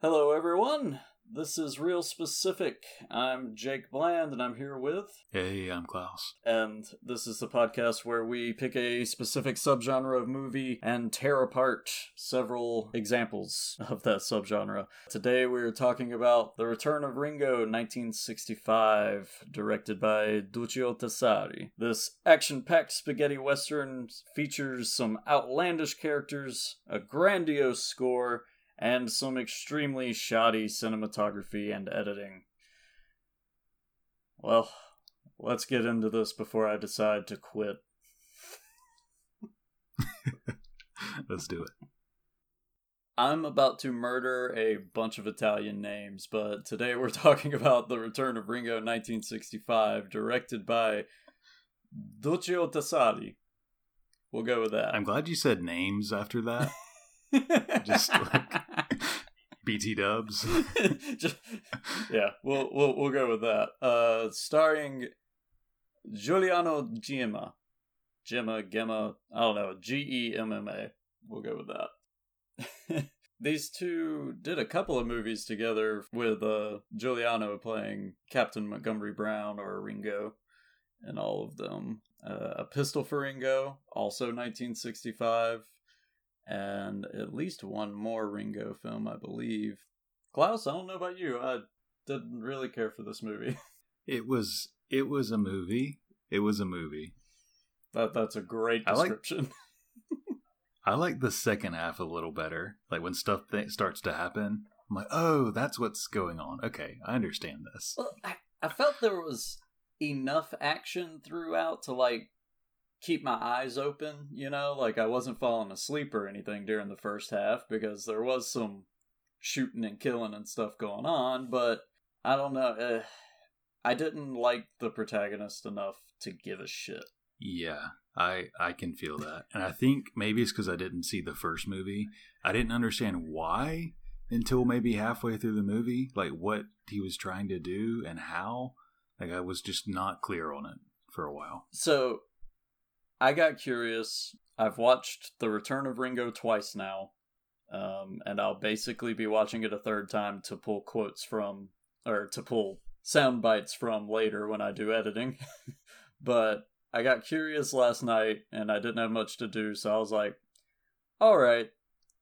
Hello, everyone. This is Real Specific. I'm Jake Bland, and I'm here with. Hey, I'm Klaus. And this is the podcast where we pick a specific subgenre of movie and tear apart several examples of that subgenre. Today we're talking about The Return of Ringo 1965, directed by Duccio Tessari. This action packed spaghetti western features some outlandish characters, a grandiose score, and some extremely shoddy cinematography and editing. Well, let's get into this before I decide to quit. let's do it. I'm about to murder a bunch of Italian names, but today we're talking about The Return of Ringo 1965, directed by Duccio Tessari. We'll go with that. I'm glad you said names after that. Just like BT Dubs. yeah, we'll we'll we'll go with that. Uh, starring Giuliano Gemma, Gemma Gemma. I don't know. G E M M A. We'll go with that. These two did a couple of movies together with uh, Giuliano playing Captain Montgomery Brown or Ringo in all of them. Uh, a Pistol for Ringo, also 1965 and at least one more Ringo film, I believe. Klaus, I don't know about you. I didn't really care for this movie. it was it was a movie. It was a movie. That that's a great description. I like, I like the second half a little better. Like when stuff th- starts to happen, I'm like, oh, that's what's going on. Okay, I understand this. Well, I, I felt there was enough action throughout to like keep my eyes open, you know, like I wasn't falling asleep or anything during the first half because there was some shooting and killing and stuff going on, but I don't know. Uh, I didn't like the protagonist enough to give a shit. Yeah, I I can feel that. And I think maybe it's cuz I didn't see the first movie. I didn't understand why until maybe halfway through the movie, like what he was trying to do and how. Like I was just not clear on it for a while. So I got curious. I've watched The Return of Ringo twice now, um, and I'll basically be watching it a third time to pull quotes from, or to pull sound bites from later when I do editing. but I got curious last night, and I didn't have much to do, so I was like, all right,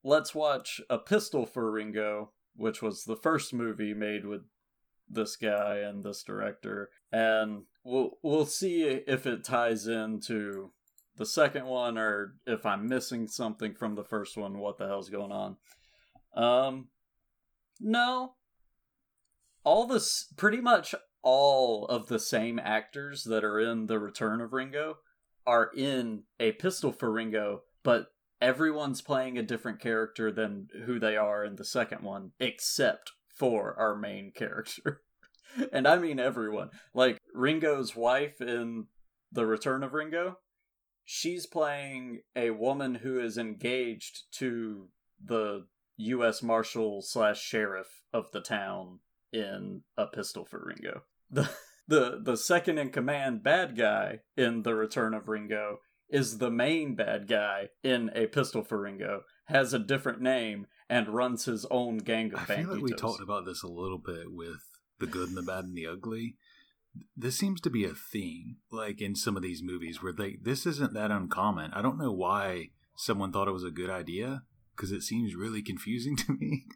let's watch A Pistol for Ringo, which was the first movie made with this guy and this director, and we'll we'll see if it ties into the second one or if I'm missing something from the first one, what the hell's going on. Um no. All this pretty much all of the same actors that are in The Return of Ringo are in A Pistol for Ringo, but everyone's playing a different character than who they are in the second one, except for our main character. and I mean everyone. Like Ringo's wife in The Return of Ringo she's playing a woman who is engaged to the U.S. Marshal slash sheriff of the town in A Pistol for Ringo. The the the second in command bad guy in The Return of Ringo is the main bad guy in A Pistol for Ringo, has a different name, and runs his own gang of I feel like we talked about this a little bit with the good and the bad and the ugly this seems to be a theme like in some of these movies where they this isn't that uncommon. I don't know why someone thought it was a good idea because it seems really confusing to me.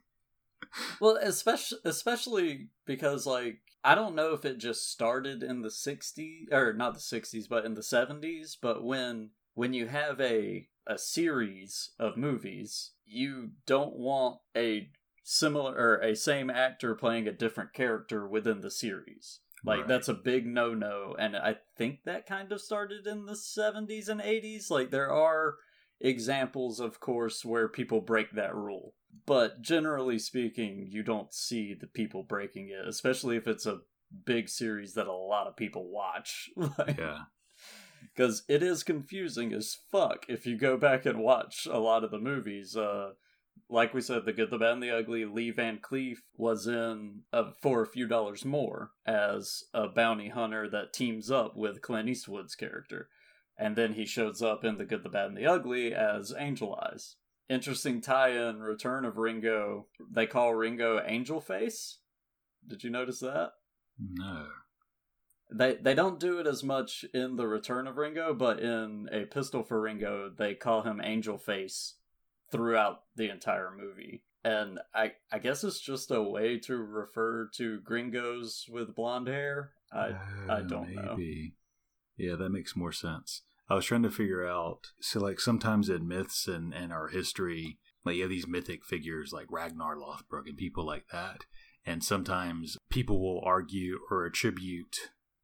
Well especially especially because like i don't know if it just started in the 60s or not the 60s but in the 70s but when when you have a a series of movies you don't want a similar or a same actor playing a different character within the series like right. that's a big no no and I think that kind of started in the 70s and 80s. Like there are examples of course where people break that rule. But generally speaking, you don't see the people breaking it, especially if it's a big series that a lot of people watch. like, yeah. Because it is confusing as fuck if you go back and watch a lot of the movies. Uh, like we said, The Good, the Bad, and the Ugly, Lee Van Cleef was in uh, for a few dollars more as a bounty hunter that teams up with Clint Eastwood's character. And then he shows up in The Good, the Bad, and the Ugly as Angel Eyes. interesting tie-in Return of Ringo. They call Ringo Angel Face. Did you notice that? No. They they don't do it as much in the Return of Ringo, but in A Pistol for Ringo, they call him Angel Face throughout the entire movie. And I I guess it's just a way to refer to gringos with blonde hair. I I don't uh, maybe. know. Yeah, that makes more sense. I was trying to figure out so like sometimes in myths and, and our history, like you have these mythic figures like Ragnar Lothbrok and people like that. And sometimes people will argue or attribute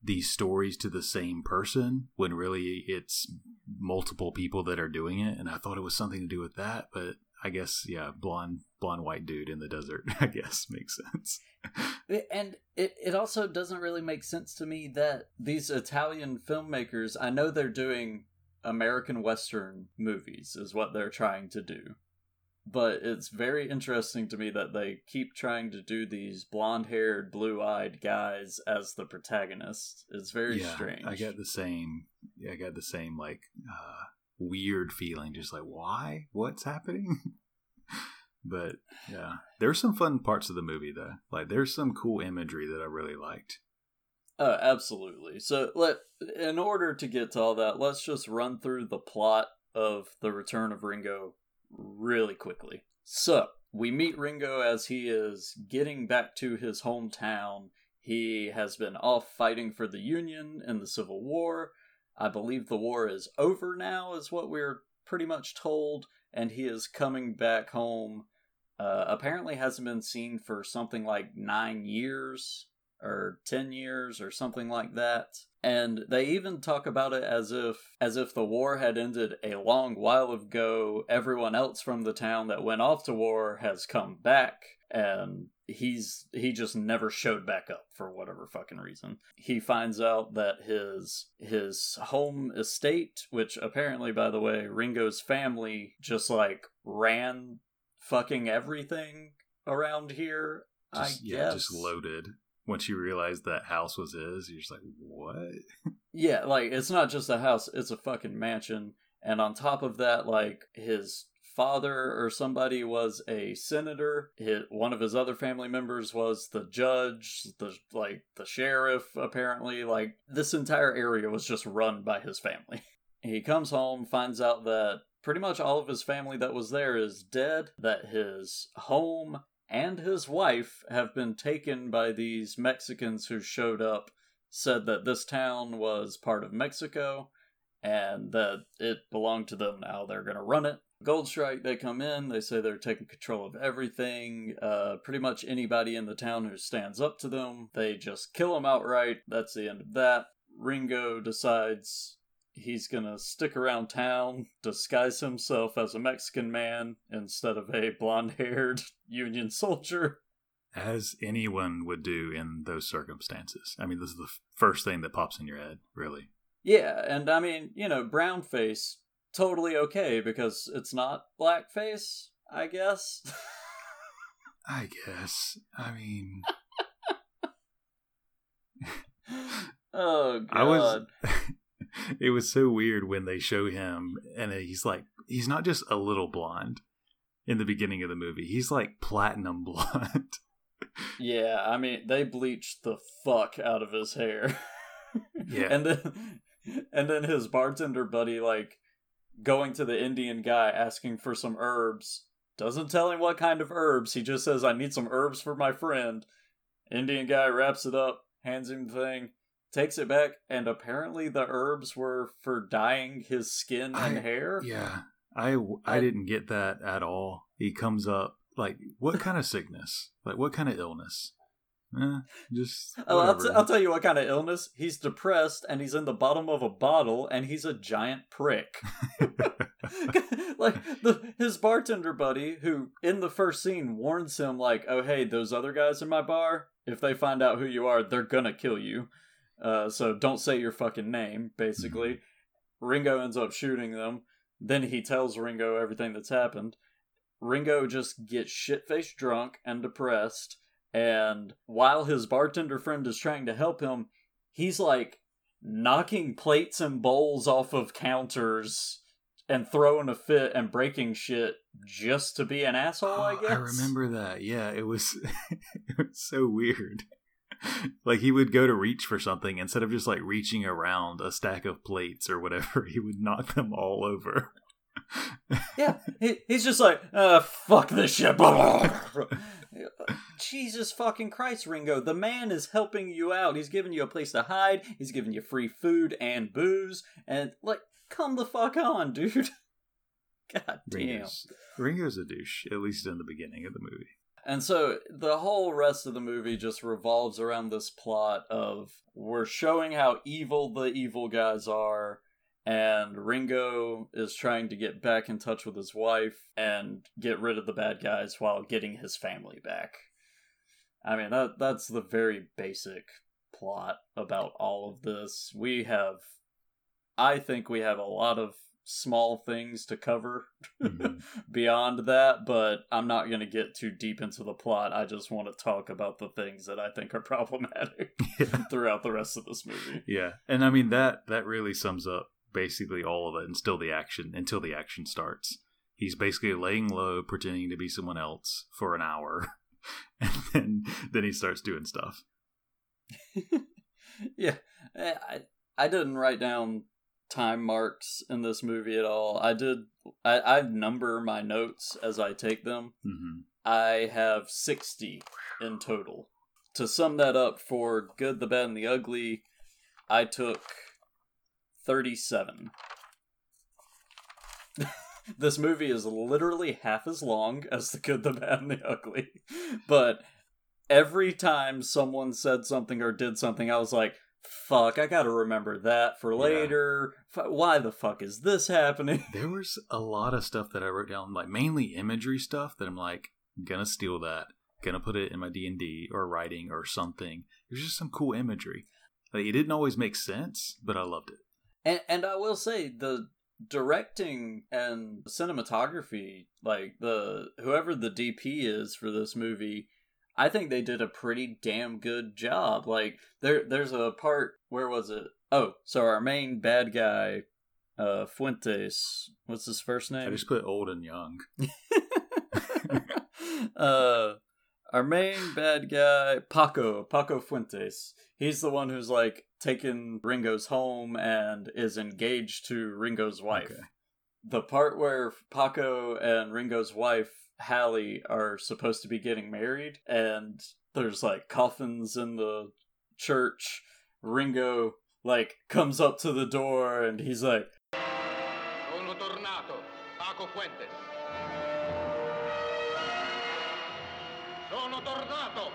these stories to the same person when really it's multiple people that are doing it. And I thought it was something to do with that, but I guess yeah, blonde blonde white dude in the desert. I guess makes sense. and it it also doesn't really make sense to me that these Italian filmmakers, I know they're doing American western movies is what they're trying to do. But it's very interesting to me that they keep trying to do these blonde-haired, blue-eyed guys as the protagonist. It's very yeah, strange. I get the same. Yeah, I got the same like uh, weird feeling. Just like, why? What's happening? but yeah, there's some fun parts of the movie though. Like, there's some cool imagery that I really liked. Oh, absolutely. So let in order to get to all that, let's just run through the plot of the Return of Ringo really quickly. So we meet Ringo as he is getting back to his hometown. He has been off fighting for the Union in the Civil War. I believe the war is over now, is what we're pretty much told, and he is coming back home. Uh, apparently, hasn't been seen for something like nine years or 10 years or something like that. And they even talk about it as if as if the war had ended a long while ago. Everyone else from the town that went off to war has come back and he's he just never showed back up for whatever fucking reason. He finds out that his his home estate which apparently by the way ringo's family just like ran fucking everything around here just, I yeah, guess. just loaded once you realize that house was his, you're just like, what? yeah, like it's not just a house; it's a fucking mansion. And on top of that, like his father or somebody was a senator. His, one of his other family members was the judge, the like the sheriff. Apparently, like this entire area was just run by his family. He comes home, finds out that pretty much all of his family that was there is dead. That his home and his wife have been taken by these Mexicans who showed up, said that this town was part of Mexico and that it belonged to them now. They're going to run it. Gold Strike, they come in, they say they're taking control of everything. Uh, pretty much anybody in the town who stands up to them, they just kill them outright. That's the end of that. Ringo decides he's gonna stick around town, disguise himself as a Mexican man instead of a blonde haired Union soldier. As anyone would do in those circumstances. I mean, this is the first thing that pops in your head, really. Yeah, and I mean, you know, brown face, totally okay because it's not blackface, I guess. I guess. I mean. oh, God. I was. it was so weird when they show him and he's like he's not just a little blonde in the beginning of the movie he's like platinum blonde. Yeah i mean they bleached the fuck out of his hair. Yeah. And then and then his bartender buddy like going to the indian guy asking for some herbs doesn't tell him what kind of herbs he just says i need some herbs for my friend. Indian guy wraps it up hands him the thing takes it back, and apparently the herbs were for dyeing his skin and I, hair. Yeah, I I didn't get that at all. He comes up like, what kind of sickness? Like, what kind of illness? Eh, just oh, I'll, t- I'll tell you what kind of illness. He's depressed and he's in the bottom of a bottle and he's a giant prick. like the his bartender buddy, who in the first scene warns him, like, "Oh hey, those other guys in my bar, if they find out who you are, they're gonna kill you." Uh, so don't say your fucking name, basically. Mm-hmm. Ringo ends up shooting them. Then he tells Ringo everything that's happened. Ringo just gets shit faced drunk and depressed. And while his bartender friend is trying to help him, he's like knocking plates and bowls off of counters and throwing a fit and breaking shit just to be an asshole. I Oh, guess I remember that. Yeah, it was it was so weird. like he would go to reach for something instead of just like reaching around a stack of plates or whatever, he would knock them all over. Yeah, he, he's just like, uh, fuck this shit. Jesus fucking Christ, Ringo. The man is helping you out. He's giving you a place to hide. He's giving you free food and booze. And, like, come the fuck on, dude. God damn. Ringo's, Ringo's a douche, at least in the beginning of the movie. And so the whole rest of the movie just revolves around this plot of we're showing how evil the evil guys are, and Ringo is trying to get back in touch with his wife and get rid of the bad guys while getting his family back. I mean that that's the very basic plot about all of this. We have I think we have a lot of small things to cover Mhm. beyond that, but I'm not going to get too deep into the plot. I just want to talk about the things that I think are problematic Yeah. throughout the rest of this movie. Yeah, and I mean that that really sums up basically all of it, and still the action until the action starts. He's basically laying low, pretending to be someone else for an hour, and then then he starts doing stuff. yeah, eh, I I didn't write down time marks in this movie at all. I did. I, I number my notes as I take them. hmm I have 60 in total. To sum that up for Good, the Bad, and the Ugly, I took 37. this movie is literally half as long as The Good, the Bad, and the Ugly. But every time someone said something or did something, I was like, fuck, I gotta remember that for Yeah. later. F- Why the fuck is this happening? There was a lot of stuff that I wrote down, like mainly imagery stuff that I'm like gonna steal that, gonna put it in my D and D or writing or something. There's just some cool imagery. Like it didn't always make sense, but I loved it. And and I will say the directing and cinematography, like the whoever the DP is for this movie, I think they did a pretty damn good job. Like there there's a part where was it? Oh, so our main bad guy, uh Fuentes, what's his first name? I just put old and young. uh our main bad guy paco paco fuentes he's the one who's like taken ringo's home and is engaged to ringo's wife Okay. the part where paco and ringo's wife hallie are supposed to be getting married and there's like coffins in the church ringo like comes up to the door and he's like Sono tornato, Paco Fuentes. Sono tornato.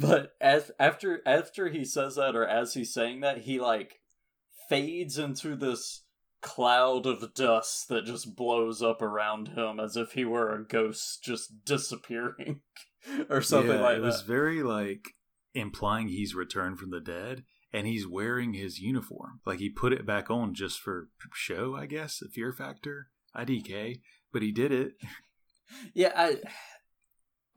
But as after after he says that, or as he's saying that, he like fades into this cloud of dust that just blows up around him as if he were a ghost just disappearing or something Yeah, like that. it was very like implying he's returned from the dead and he's wearing his uniform. Like he put it back on just for show, I guess, a fear factor, IDK, but he did it. Yeah, I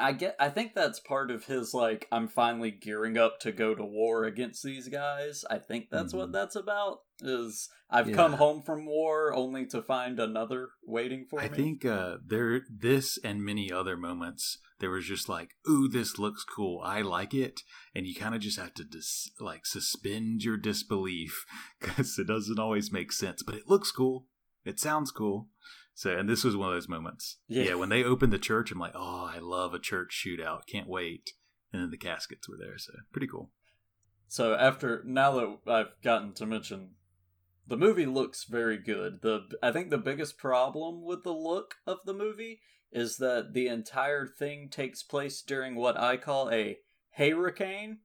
I get I think that's part of his like I'm finally gearing up to go to war against these guys. I think that's what Mhm. that's about. Is I've come home from war only to find another waiting for I me. I think uh there this and many other moments there was just like, "Ooh, this looks cool. I like it." And you kind of just have to dis- like suspend your disbelief cuz it doesn't always make sense, but it looks cool. It sounds cool. So, and this was one of those moments. Yeah. Yeah, when they opened the church, I'm like, "Oh, I love a church shootout. Can't wait." And then the caskets were there, so pretty cool. So after now that I've gotten to mention the movie looks very good. The I think the biggest problem with the look of the movie is that the entire thing takes place during what I call a hurricane,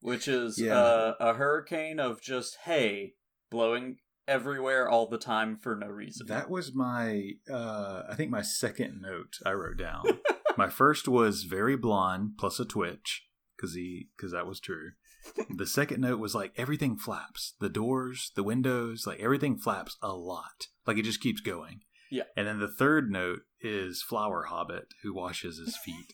which is Yeah. uh, a hurricane of just hay blowing everywhere all the time for no reason. That was my, uh, I think my second note I wrote down. my first was very blonde plus a twitch because he because that was true. The second note was like everything flaps, the doors, the windows, like everything flaps a lot. Like it just keeps going. Yeah. And then the third note is Flower Hobbit, who washes his feet.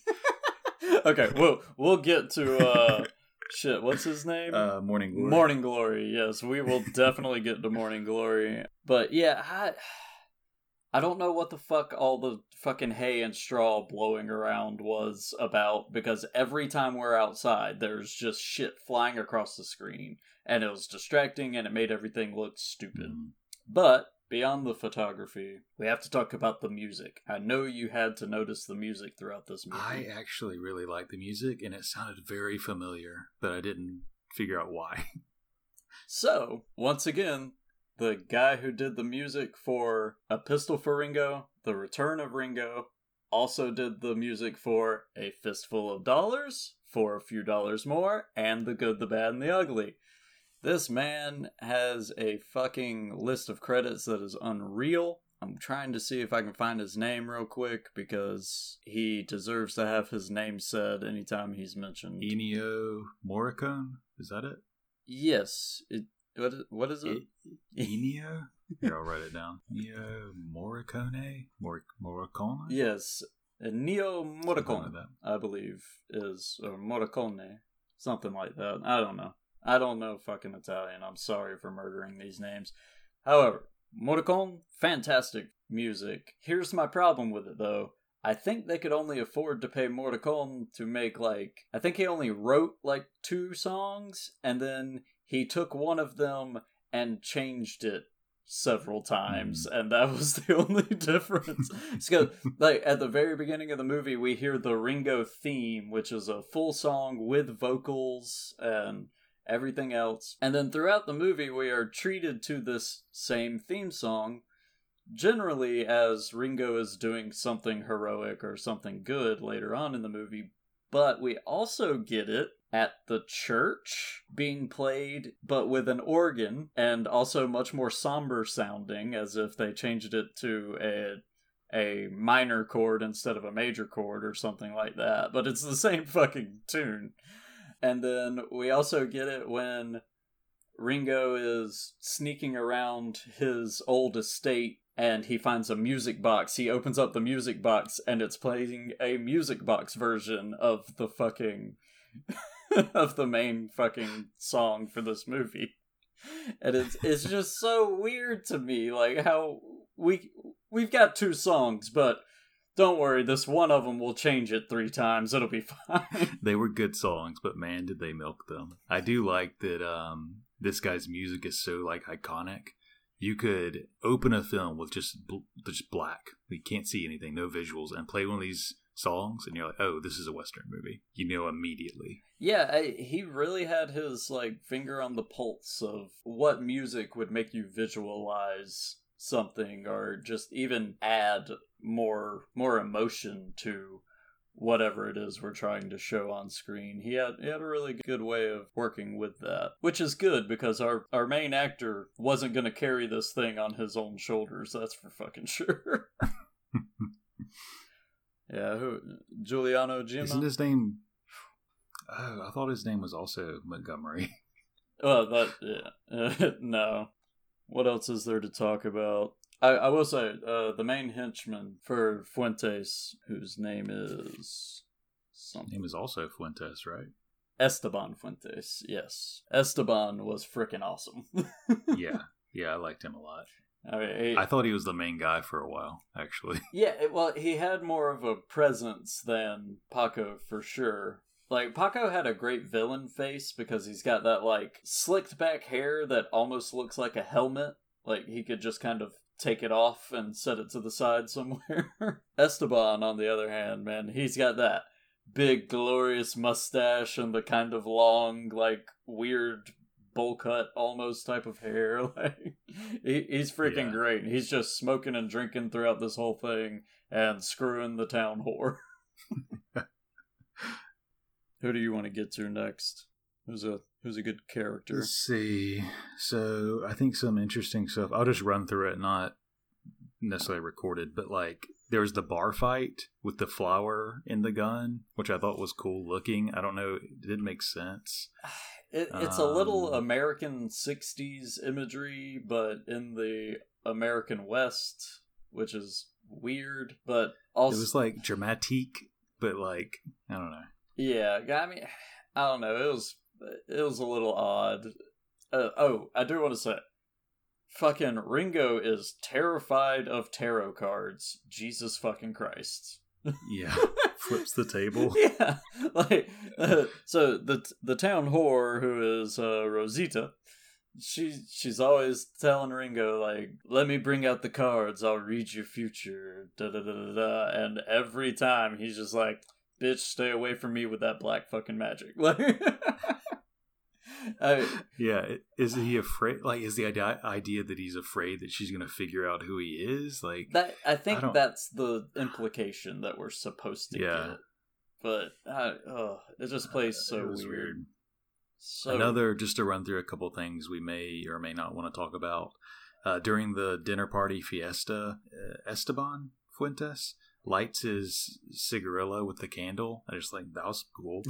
okay, we'll we'll get to uh shit. What's his name? uh, Morning Glory. Morning Glory. Yes, we will definitely get to Morning Glory. But yeah, I I don't know what the fuck all the fucking hay and straw blowing around was about because every time we're outside, there's just shit flying across the screen, and it was distracting and it made everything look stupid. Mm. But beyond the photography, we have to talk about the music. I know you had to notice the music throughout this movie. I actually really liked the music, and it sounded very familiar, but I didn't figure out why. So, once again, the guy who did the music for A Pistol for Ringo, The Return of Ringo, also did the music for A Fistful of Dollars, For a Few Dollars More, and The Good, the Bad, and the Ugly. This man has a fucking list of credits that is unreal. I'm trying to see if I can find his name real quick because he deserves to have his name said anytime he's mentioned. Ennio Morricone? Is that it? Yes. It, what, is, what is it? Ennio? Here, I'll write it down. Ennio Morricone? Mor- Morricone? Yes, Neo Something like I believe, is or Morricone, something like that. I don't know. I don't know fucking Italian. I'm sorry for murdering these names. However, Morricone, fantastic music. Here's my problem with it though. I think they could only afford to pay Morricone to make like I think he only wrote like two songs and then he took one of them and changed it several times hmm. and that was the only difference. So like at the very beginning of the movie we hear the Ringo theme which is a full song with vocals and everything else. And then throughout the movie we are treated to this same theme song generally as Ringo is doing something heroic or something good later on in the movie, but we also get it at the church being played but with an organ and also much more somber sounding as if they changed it to a a minor chord instead of a major chord or something like that but it's the same fucking tune and then we also get it when Ringo is sneaking around his old estate and he finds a music box. He opens up the music box and it's playing a music box version of the fucking of the main fucking song for this movie. And it's it's just so weird to me like how we we've got two songs but don't worry this one of them will change it 3 times. It'll be fine. They were good songs, but man, did they milk them. I do like that um, this guy's music is so like iconic. You could open a film with just bl- just black. You can't see anything, no visuals, and play one of these songs, and you're like, "Oh, this is a western movie." You know immediately. Yeah, I, he really had his like finger on the pulse of what music would make you visualize something or just even add more more emotion to whatever it is we're trying to show on screen. He had he had a really good way of working with that, which is good because our our main actor wasn't going to carry this thing on his own shoulders. That's for fucking sure. yeah, who Giuliano Gima? Isn't his name? Oh, I thought his name was also Montgomery. Oh, that yeah. no. What else is there to talk about? I, I will say uh, the main henchman for Fuentes, whose name is something name is also Fuentes, right? Esteban Fuentes. Yes, Esteban was freaking awesome. yeah, yeah, I liked him a lot. I mean, he- I thought he was the main guy for a while, actually. Yeah, well, he had more of a presence than Paco for sure. Like Paco had a great villain face because he's got that like slicked back hair that almost looks like a helmet. Like he could just kind of take it off and set it to the side somewhere. Esteban, on the other hand, man, he's got that big glorious mustache and the kind of long, like weird bowl cut almost type of hair. Like he, he's freaking Yeah. great. He's just smoking and drinking throughout this whole thing and screwing the town whore. Who do you want to get to next? Who's a who's a good character? Let's see. So I think some interesting stuff. I'll just run through it, not necessarily recorded, but like there was the bar fight with the flower in the gun, which I thought was cool looking. I don't know, it didn't make sense. It, it's a little Um, American '60s imagery, but in the American West, which is weird, but also it was like dramatique, but like I don't know. yeah. I mean, I don't know. It was it was a little odd. Uh, oh, I do want to say, fucking Ringo is terrified of tarot cards. Jesus fucking Christ. Yeah, flips the table. yeah, like uh, so the the town whore who is uh, Rosita. She she's always telling Ringo like, "Let me bring out the cards. I'll read your future." Da da da da da. And every time he's just like, "Bitch, stay away from me with that black fucking magic." Like, I, Yeah, is he afraid? Like, is the idea idea that he's afraid that she's gonna figure out who he is? Like, that I think don't- that's the implication that we're supposed to Yeah. get. But I, oh, it just plays so was weird. So Another, just to run through a couple things we may or may not want to talk about. Uh, during the dinner party fiesta, uh, Esteban Fuentes lights his cigarillo with the candle. I just like that was cool.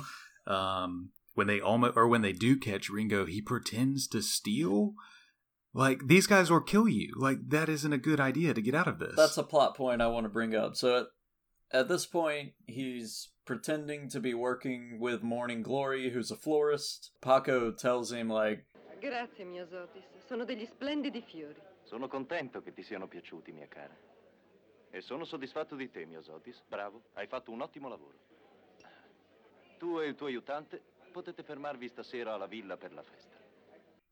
Um, when they almost or when they do catch Ringo, he pretends to steal. Like these guys will kill you. Like that isn't a good idea to get out of this. That's a plot point I want to bring up. So at, at this point, he's pretending to be working with Morning Glory, who's a florist. Paco tells him like, Grazie, Myosotis. Sono degli splendidi fiori. Sono contento che ti siano piaciuti, mia cara. E sono soddisfatto di te, Myosotis. Bravo, hai fatto un ottimo lavoro. Tu e il tuo aiutante potete fermarvi stasera alla villa per la festa.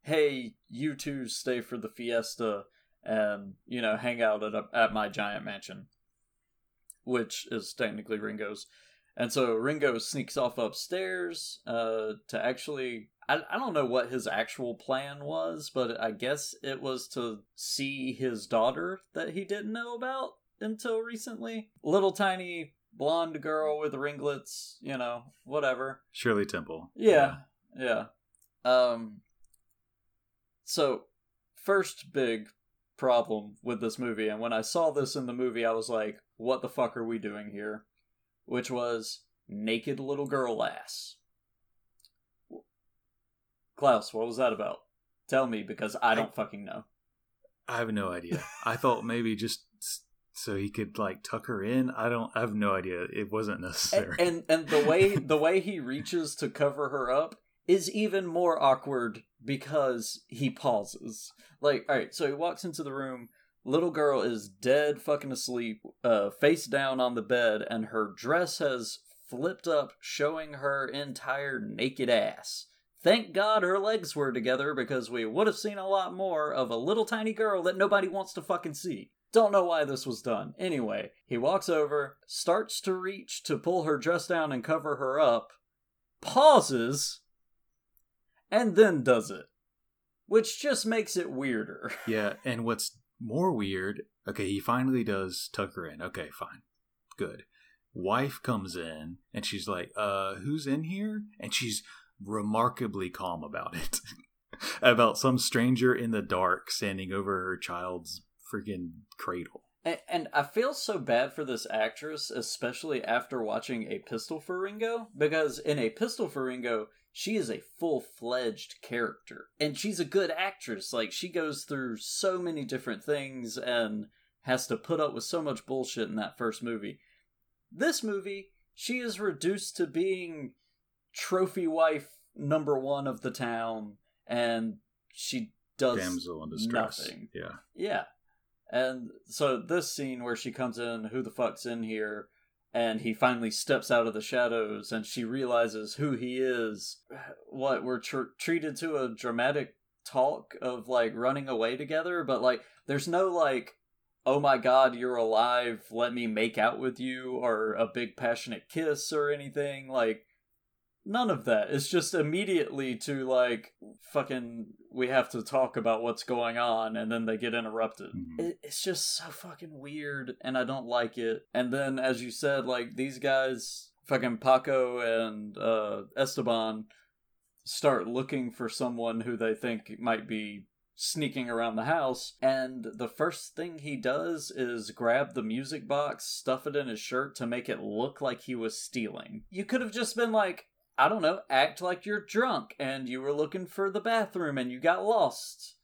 "Hey, you two stay for the fiesta and you know hang out at at my giant mansion," which is technically Ringo's. And so Ringo sneaks off upstairs uh, to actually. I, I don't know what his actual plan was, but I guess it was to see his daughter that he didn't know about until recently. Little tiny blonde girl with ringlets, you know, whatever. Shirley Temple. Yeah, yeah. Um so first big problem with this movie and when I saw this in the movie I was like, what the fuck are we doing here? Which was naked little girl ass. Klaus, what was that about? Tell me because I don't fucking know. I have no idea. I thought maybe just so he could like tuck her in. I don't. I have no idea. It wasn't necessary. and, and and the way the way he reaches to cover her up is even more awkward because he pauses. Like, all right, so he walks into the room. Little girl is dead, fucking asleep, uh, face down on the bed, and her dress has flipped up, showing her entire naked ass. Thank God her legs were together because we would have seen a lot more of a little tiny girl that nobody wants to fucking see. Don't know why this was done. Anyway, he walks over, starts to reach to pull her dress down and cover her up, pauses, and then does it. Which just makes it weirder. yeah, and what's more weird? Okay, he finally does tuck her in. Okay, fine, good. Wife comes in and she's like, "Uh, who's in here?" And she's remarkably calm about it. about some stranger in the dark standing over her child's freaking cradle. And, and I feel so bad for this actress, especially after watching A Pistol for Ringo, because in A Pistol for Ringo, she is a full fledged character. And she's a good actress. Like, she goes through so many different things and has to put up with so much bullshit in that first movie. This movie, she is reduced to being trophy wife number one of the town, and she does Damsel in distress. nothing. Yeah. Yeah. And so this scene where she comes in, who the fuck's in here? And he finally steps out of the shadows and she realizes who he is. What, we're tr- treated to a dramatic talk of like running away together, but like there's no like, oh my god, you're alive, let me make out with you, or a big passionate kiss or anything. Like, none of that. It's just immediately to like fucking we have to talk about what's going on and then they get interrupted. Mhm. It, it's just so fucking weird and I don't like it. And then as you said like these guys fucking Paco and uh Esteban start looking for someone who they think might be sneaking around the house and the first thing he does is grab the music box stuff it in his shirt to make it look like he was stealing you could have just been like i don't know act like you're drunk and you were looking for the bathroom and you got lost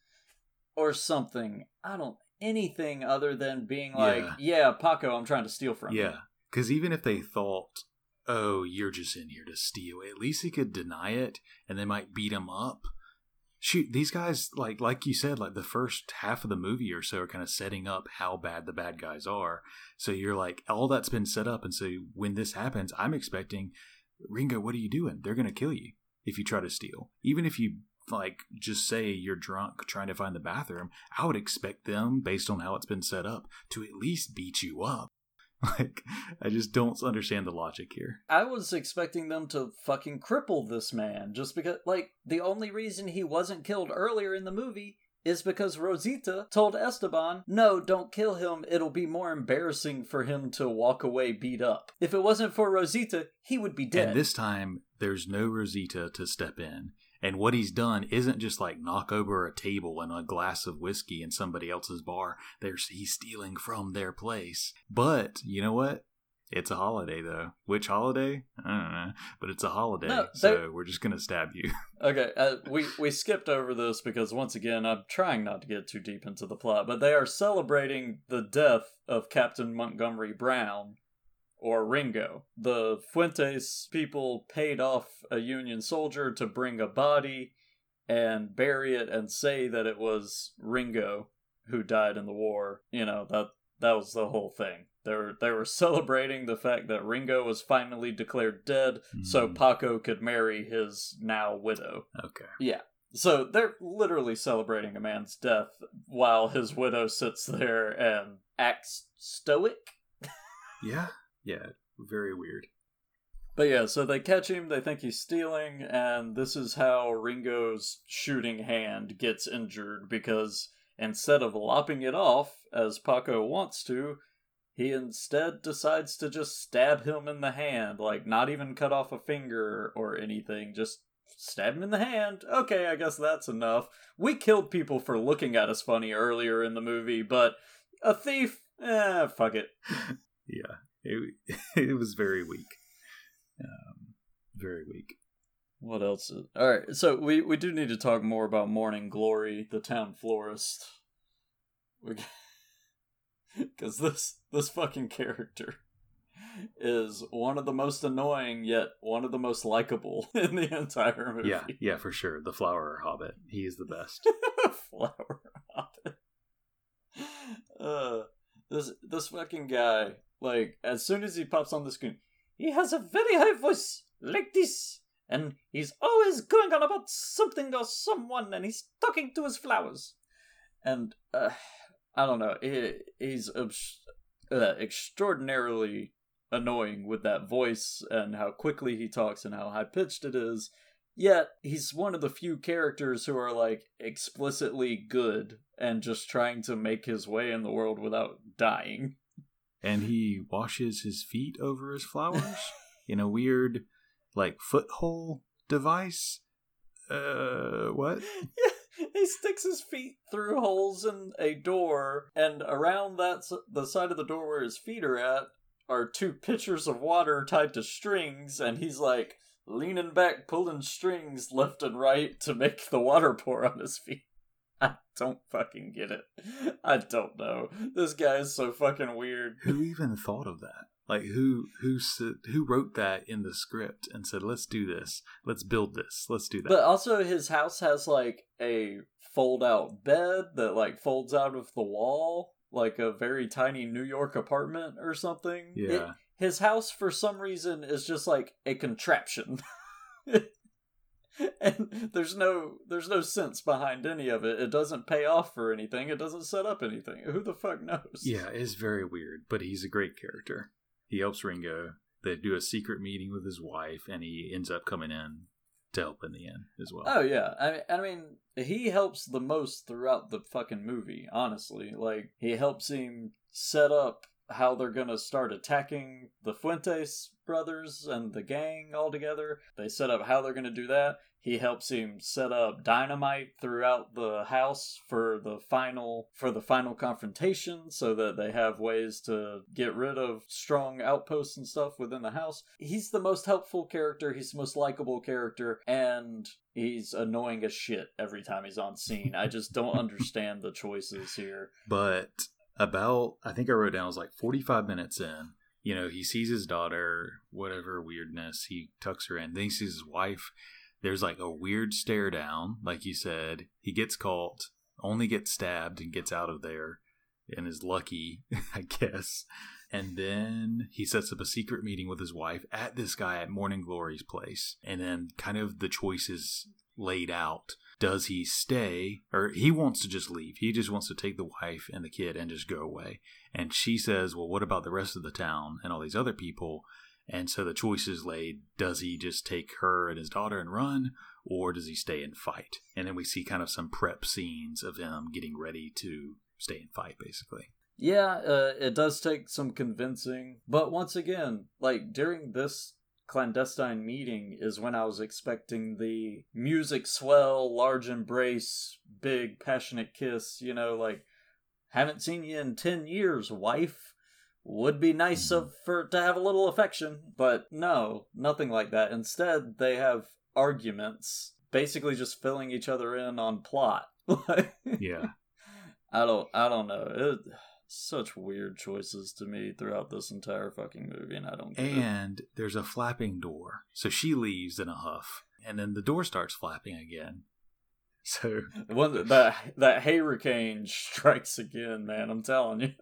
or something i don't anything other than being like, Yeah. yeah, Paco, I'm trying to steal from you. Yeah, because even if they thought, "Oh, you're just in here to steal," at least he could deny it, and they might beat him up. Shoot, these guys, like like you said, like the first half of the movie or so, are kind of setting up how bad the bad guys are. So you're like, all that's been set up, and so when this happens, I'm expecting, Ringo, what are you doing? They're gonna kill you if you try to steal, even if you like just say you're drunk trying to find the bathroom. I would expect them, based on how it's been set up, to at least beat you up. Like, I just don't understand the logic here. I was expecting them to fucking cripple this man just because, like, the only reason he wasn't killed earlier in the movie is because Rosita told Esteban, no, don't kill him. It'll be more embarrassing for him to walk away beat up. If it wasn't for Rosita, he would be dead. And this time, there's no Rosita to step in. And what he's done isn't just like knock over a table and a glass of whiskey in somebody else's bar. There's he's stealing from their place. But you know what? It's a holiday though. Which holiday? I don't know. But it's a holiday, No, so we're just gonna stab you. Okay, uh, we we skipped over this because once again I'm trying not to get too deep into the plot, but they are celebrating the death of Captain Montgomery Brown or Ringo. The Fuentes people paid off a Union soldier to bring a body and bury it and say that it was Ringo who died in the war. You know, that that was the whole thing. They were they were celebrating the fact that Ringo was finally declared dead so Hmm. Paco could marry his now widow. Okay. Yeah. So they're literally celebrating a man's death while his widow sits there and acts stoic. Yeah. Yeah. Very weird. But yeah, so they catch him, they think he's stealing, and this is how Ringo's shooting hand gets injured because instead of lopping it off, as Paco wants to, he instead decides to just stab him in the hand, like not even cut off a finger or anything, just stab him in the hand. Okay, I guess that's enough. We killed people for looking at us funny earlier in the movie, but a thief, eh, fuck it. Yeah. It, it was very weak. Um, very weak. What else? Is... All right, so we we do need to talk more about Morning Glory, the town florist, because this this fucking character is one of the most annoying yet one of the most likable in the entire movie. Yeah. Yeah, for sure. The flower hobbit. He is the best. flower hobbit. Uh, this this fucking guy, like, as soon as he pops on the screen, he has a very high voice like this, and he's always going on about something or someone, and he's talking to his flowers, and uh, I don't know, he, he's obs- uh, extraordinarily annoying with that voice and how quickly he talks and how high pitched it is. Yet he's one of the few characters who are like explicitly good and just trying to make his way in the world without dying. and he washes his feet over his flowers in a weird like foothole device uh what he sticks his feet through holes in a door, and around that the side of the door where his feet are at are two pitchers of water tied to strings, and he's like leaning back, pulling strings left and right to make the water pour on his feet. I don't fucking get it. I don't know. This guy is so fucking weird. who even thought of that like who who who wrote that in the script and said let's do this let's build this let's do that But also, his house has like a fold out bed that like folds out of the wall, like a very tiny New York apartment or something. It- yeah his house, for some reason, is just like a contraption. and there's no there's no sense behind any of it. It doesn't pay off for anything. It doesn't set up anything. Who the fuck knows? yeah it's very weird but he's a great character he helps ringo. They do a secret meeting with his wife and he ends up coming in to help in the end as well. Oh yeah, I I mean he helps the most throughout the fucking movie. Honestly, like he helps him set up how they're going to start attacking the Fuentes brothers and the gang all together. They set up how they're going to do that. He helps him set up dynamite throughout the house for the final for the final confrontation so that they have ways to get rid of strong outposts and stuff within the house. He's the most helpful character, he's the most likable character and he's annoying as shit every time he's on scene. I just don't understand the choices here. But about, I think I wrote down, it was like 45 minutes in. You know, he sees his daughter, whatever weirdness, he tucks her in. Then he sees his wife. There's like a weird stare down, like you said. He gets caught, only gets stabbed, and gets out of there and is lucky, I guess. And then he sets up a secret meeting with his wife at this guy at Morning Glory's place. And then kind of the choices laid out. Does he stay or he wants to just leave? He just wants to take the wife and the kid and just go away. And she says, Well, what about the rest of the town and all these other people? And so the choice is laid does he just take her and his daughter and run, or does he stay and fight? And then we see kind of some prep scenes of him getting ready to stay and fight, basically. Yeah, uh, it does take some convincing, but once again, like during this clandestine meeting is when I was expecting the music swell, large embrace, big passionate kiss, you know, like haven't seen you in 10 years, wife. Would be nice of mm-hmm. for to have a little affection, but no, nothing like that. Instead, they have arguments, basically just filling each other in on plot. yeah. I don't I don't know. It, such weird choices to me throughout this entire fucking movie, and I don't. and it. there's a flapping door, so she leaves in a huff, and then the door starts flapping again. So that that hurricane strikes again, man, I'm telling you.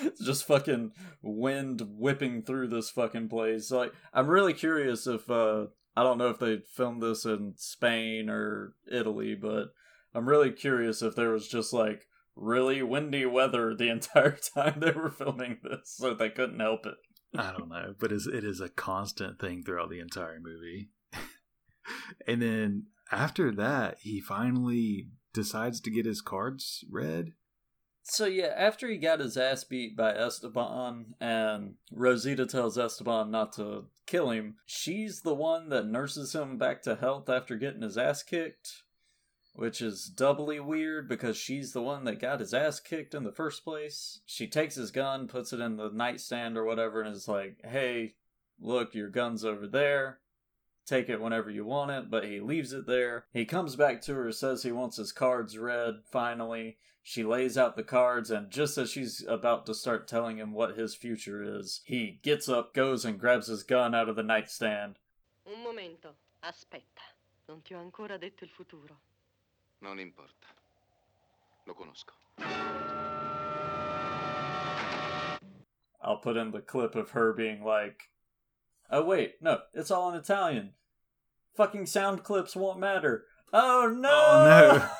it's just fucking wind whipping through this fucking place. Like, I'm really curious if uh I don't know if they filmed this in Spain or Italy, but I'm really curious if there was just like really windy weather the entire time they were filming this, so they couldn't help it. I don't know, but it is a constant thing throughout the entire movie. and then after that, he finally decides to get his cards read. So yeah, after he got his ass beat by Esteban and Rosita tells Esteban not to kill him, she's the one that nurses him back to health after getting his ass kicked which is doubly weird because she's the one that got his ass kicked in the first place. She takes his gun, puts it in the nightstand or whatever, and is like, hey, look, your gun's over there. Take it whenever you want it, but he leaves it there. He comes back to her, says he wants his cards read, finally. She lays out the cards, and just as she's about to start telling him what his future is, he gets up, goes, and grabs his gun out of the nightstand. Un momento, aspetta. Non ti ho ancora detto il futuro. Non importa. Lo conosco. I'll put in the clip of her being like, "Oh wait, no, it's all in Italian. Fucking sound clips won't matter. Oh no! Oh no!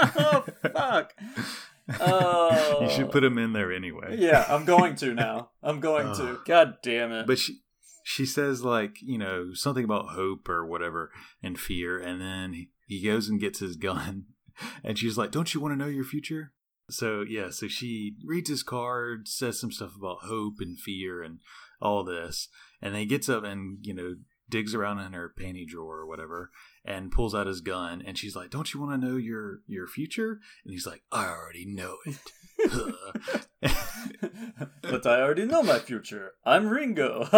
oh fuck! Oh, you should oh. put him in there anyway. Yeah, I'm going to now. I'm going to. Oh. God damn it! But she she says like you know something about hope or whatever and fear, and then he, he goes and gets his gun, and she's like, "Don't you want to know your future?" So yeah, so she reads his card, says some stuff about hope and fear and all this, and then he gets up and you know digs around in her panty drawer or whatever and pulls out his gun and she's like don't you want to know your your future and he's like i already know it but I already know my future. I'm Ringo.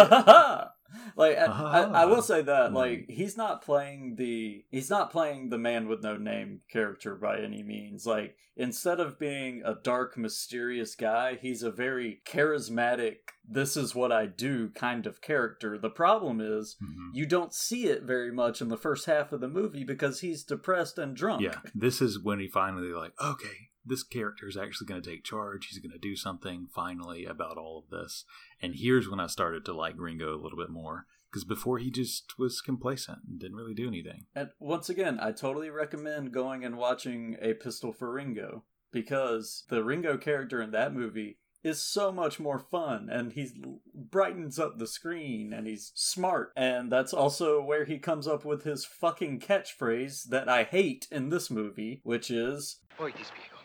like I, I, I will say that like he's not playing the he's not playing the man with no name character by any means. Like instead of being a dark mysterious guy, he's a very charismatic this is what I do kind of character. The problem is Mhm. you don't see it very much in the first half of the movie because he's depressed and drunk. yeah this is when he finally like okay this character is actually going to take charge. He's going to do something finally about all of this. And here's when i started to like ringo a little bit more because before he just was complacent and didn't really do anything. And once again, I totally recommend going and watching A Pistol for Ringo because the Ringo character in that movie is so much more fun and he brightens up the screen and he's smart. And that's also where he comes up with his fucking catchphrase that I hate in this movie which is Poi ti spiego.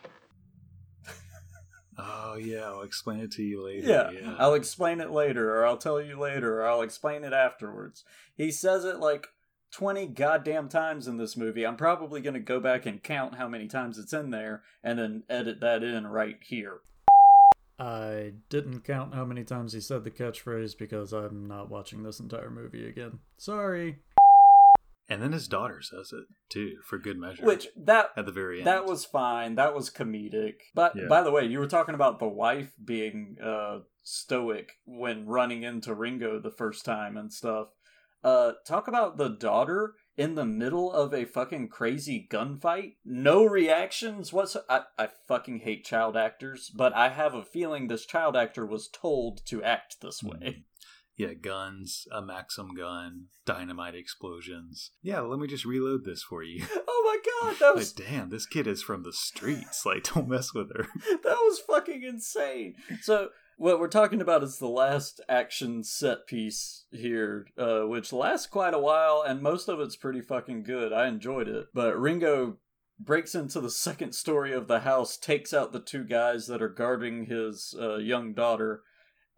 Oh yeah, I'll explain it to you later. Yeah, yeah. I'll explain it later, or I'll tell you later, or I'll explain it afterwards. He says it like 20 goddamn times in this movie. I'm probably going to go back and count how many times it's in there and then edit that in right here. I didn't count how many times he said the catchphrase because I'm not watching this entire movie again. Sorry. And then his daughter says it too, for good measure. Which that at the very end, that was fine. That was comedic. But Yeah. by the way, you were talking about the wife being uh, stoic when running into Ringo the first time and stuff. Uh, talk about the daughter in the middle of a fucking crazy gunfight. No reactions. What's I, I fucking hate child actors, but I have a feeling this child actor was told to act this way. Yeah, guns, a Maxim gun, dynamite explosions. Yeah, let me just reload this for you. Oh my god, that was like, damn, this kid is from the streets. Like, don't mess with her. that was fucking insane. So what we're talking about is the last action set piece here, uh, which lasts quite a while, and most of it's pretty fucking good. I enjoyed it, but Ringo breaks into the second story of the house, takes out the two guys that are guarding his uh, young daughter,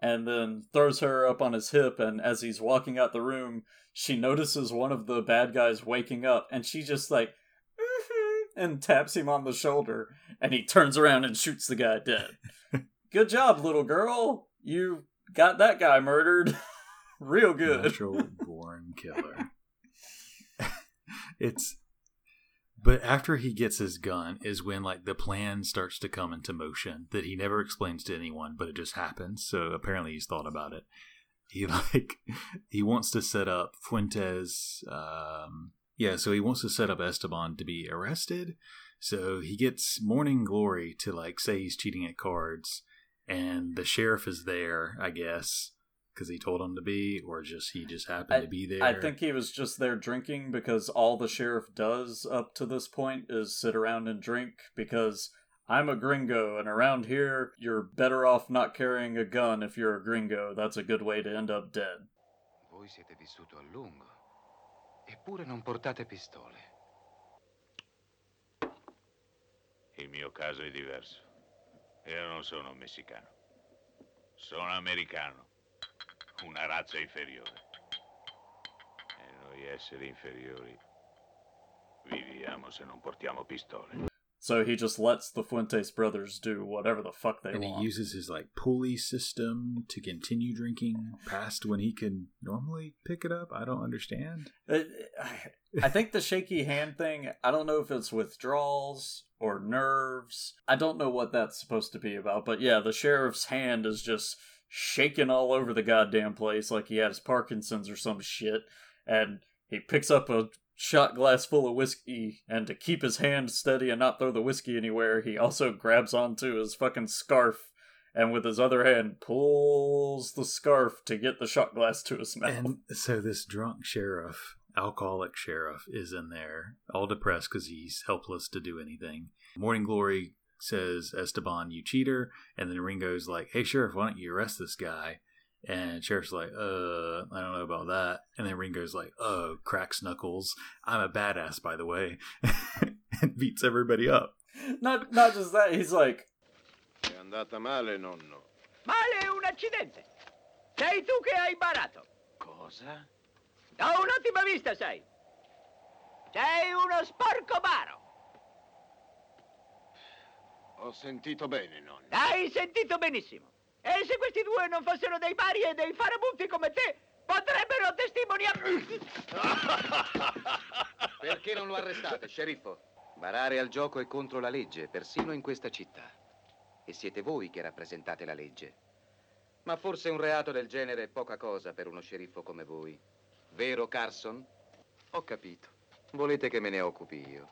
and then throws her up on his hip. And as he's walking out the room, she notices one of the bad guys waking up, and she just like. And taps him on the shoulder, and he turns around and shoots the guy dead. Good job, little girl. You got that guy murdered. Real good. Natural born killer. it's but after he gets his gun is when like the plan starts to come into motion that he never explains to anyone, but it just happens. So apparently he's thought about it. He like he wants to set up Fuentes um yeah, so he wants to set up Esteban to be arrested. So he gets Morning Glory to like say he's cheating at cards and the sheriff is there, I guess, because he told him to be, or just he just happened to be there. I think he was just there drinking because all the sheriff does up to this point is sit around and drink because I'm a gringo and around here you're better off not carrying a gun if you're a gringo. That's a good way to end up dead. Voi siete vissuto a lungo, eppure non portate pistole. Il mio caso è diverso. Io non sono messicano. Sono americano. Una razza inferiore. E noi esseri inferiori viviamo se non portiamo pistole. So he just lets the Fuentes brothers do whatever the fuck they want. and he uses his like pulley system to continue drinking past when he can normally pick it up. I don't understand. Uh, I think the shaky hand thing, I don't know if it's withdrawals or nerves. I don't know what that's supposed to be about, but yeah, the sheriff's hand is just shaking all over the goddamn place like he has Parkinson's or some shit. And he picks up a shot glass full of whiskey, and to keep his hand steady and not throw the whiskey anywhere, he also grabs onto his fucking scarf. And with his other hand, pulls the scarf to get the shot glass to his mouth. And so this drunk sheriff, alcoholic sheriff, is in there, all depressed because he's helpless to do anything. Morning Glory says, Esteban, you cheater. And then Ringo's like, hey, sheriff, why don't you arrest this guy? And sheriff's like, uh, I don't know about that. And then Ringo's like, oh, cracks knuckles. I'm a badass, by the way. and beats everybody up. Not not just that, he's like, È andata male, nonno. Male è un accidente. Sei tu che hai barato. Cosa? Da un'ottima vista sei. Sei uno sporco baro. Ho sentito bene, nonno. Hai sentito benissimo. E se questi due non fossero dei pari e dei farabutti come te, potrebbero testimoniare... Perché non lo arrestate, sceriffo? Barare al gioco è contro la legge, persino in questa città. E siete voi che rappresentate la legge. Ma forse un reato del genere è poca cosa per uno sceriffo come voi. Vero, Carson? Ho capito. Volete che me ne occupi io.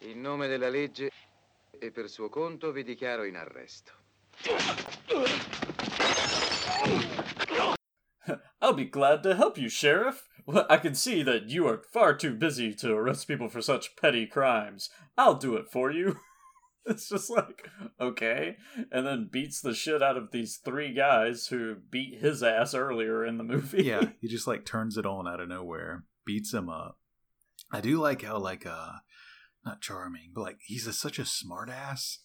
In nome della legge e per suo conto vi dichiaro in arresto. I'll be glad to help you, Sheriff. Well, I can see that you are far too busy to arrest people for such petty crimes. I'll do it for you. It's just like, okay. And then beats the shit out of these three guys who beat his ass earlier in the movie. yeah, he just like turns it on out of nowhere, beats him up. I do like how like uh not charming, but like he's a, such a smart ass.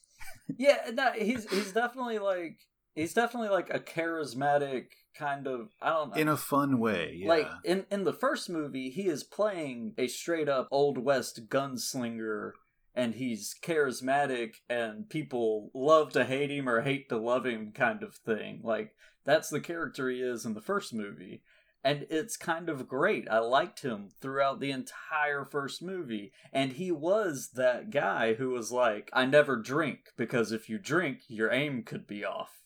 yeah, no, he's he's definitely like he's definitely like a charismatic kind of I don't know in a fun way. Yeah. Like in in the first movie, he is playing a straight up old west gunslinger and he's charismatic and people love to hate him or hate to love him kind of thing. Like that's the character he is in the first movie. And it's kind of great. I liked him throughout the entire first movie. And he was that guy who was like, I never drink because if you drink, your aim could be off.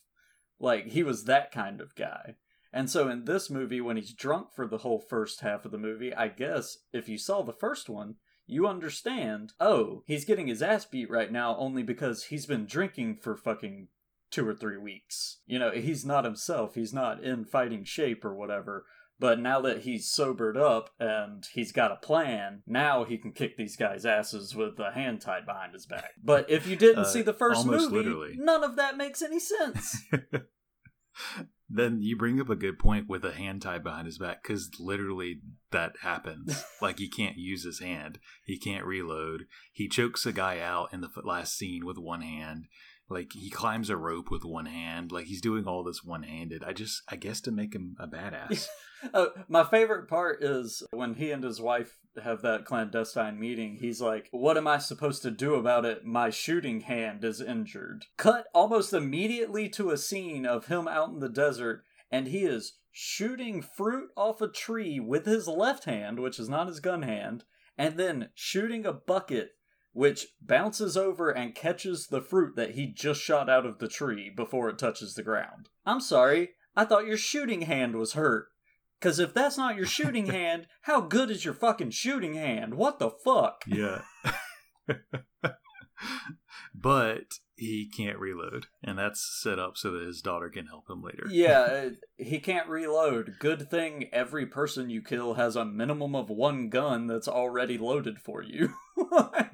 Like, he was that kind of guy. And so in this movie, when he's drunk for the whole first half of the movie, I guess if you saw the first one, you understand, oh, he's getting his ass beat right now only because he's been drinking for fucking two or three weeks. You know, he's not himself, he's not in fighting shape or whatever. But now that he's sobered up and he's got a plan, now he can kick these guys' asses with a hand tied behind his back. But if you didn't Uh, see the first movie, literally. none of that makes any sense. then you bring up a good point with a hand tied behind his back because literally that happens. like he can't use his hand, he can't reload. He chokes a guy out in the last scene with one hand. Like he climbs a rope with one hand. Like he's doing all this one handed. I just, I guess, to make him a badass. Uh, my favorite part is when he and his wife have that clandestine meeting. He's like, What am I supposed to do about it? My shooting hand is injured. Cut almost immediately to a scene of him out in the desert, and he is shooting fruit off a tree with his left hand, which is not his gun hand, and then shooting a bucket. Which bounces over and catches the fruit that he just shot out of the tree before it touches the ground. I'm sorry, I thought your shooting hand was hurt. Because if that's not your shooting hand, how good is your fucking shooting hand? What the fuck? yeah. but he can't reload, and that's set up so that his daughter can help him later. Yeah, he can't reload. Good thing every person you kill has a minimum of one gun that's already loaded for you.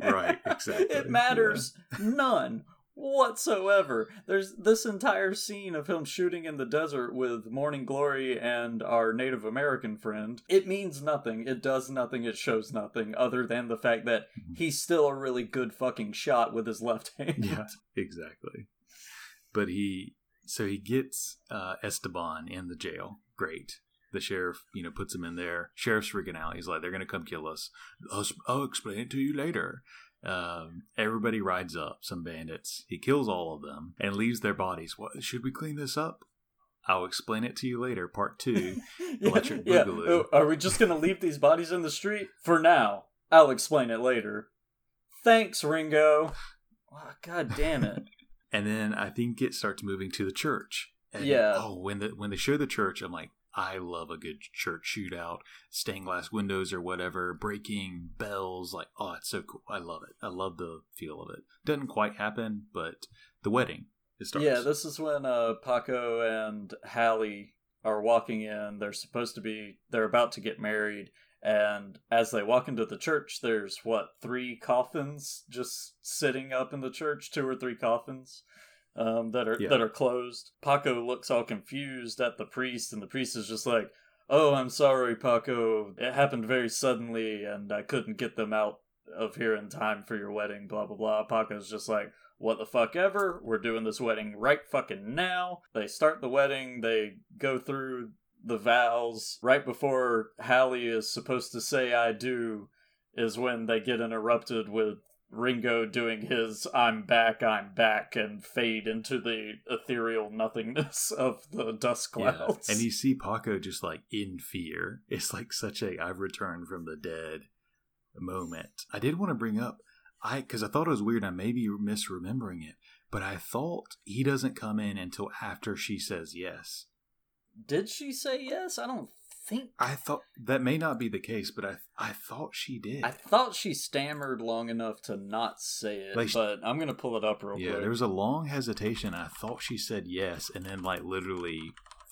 Right, exactly, It matters none whatsoever. There's this entire scene of him shooting in the desert with Morning Glory and our Native American friend. It means nothing. It does nothing. It shows nothing other than the fact that he's still a really good fucking shot with his left hand. yeah, exactly. But he, so he gets uh, Esteban in the jail. Great. The sheriff, you know, puts him in there. Sheriff's freaking out. He's like, "They're gonna come kill us. I'll, I'll explain it to you later." Um, everybody rides up. Some bandits. He kills all of them and leaves their bodies. What should we clean this up? I'll explain it to you later. Part two. Electric yeah. Boogaloo. Oh, Are we just gonna leave these bodies in the street? For now. I'll explain it later. Thanks, Ringo. Oh, God damn it. and then I think it starts moving to the church. And, Yeah. Oh, when the when they show the church, I'm like, I love a good church shootout, stained glass windows or whatever, breaking bells. Like, oh, it's so cool. I love it. I love the feel of it. Doesn't quite happen, but the wedding it starts. Yeah, this is when uh, Paco and Hallie are walking in. They're supposed to be, they're about to get married. And as they walk into the church, there's what, three coffins just sitting up in the church? Two or three coffins um, that are Yeah. that are closed. Paco looks all confused at the priest, and the priest is just like, "Oh, I'm sorry, Paco. It happened very suddenly, and I couldn't get them out of here in time for your wedding." Blah blah blah. Paco's just like, "What the fuck ever? We're doing this wedding right fucking now." They start the wedding. They go through the vows right before Hallie is supposed to say "I do." Is when they get interrupted with Ringo doing his I'm back, I'm back, and fade into the ethereal nothingness of the dust Yeah. clouds. And you see Paco just like in fear. It's like such a I've returned from the dead moment. I did want to bring up I because I thought it was weird. I may be misremembering it, but I thought he doesn't come in until after she says yes. Did she say yes? I don't think. I thought that may not be the case, but I I thought she did. I thought she stammered long enough to not say it, Like- but I'm gonna pull it up real yeah, quick. Yeah, there was a long hesitation. I thought she said yes, and then like literally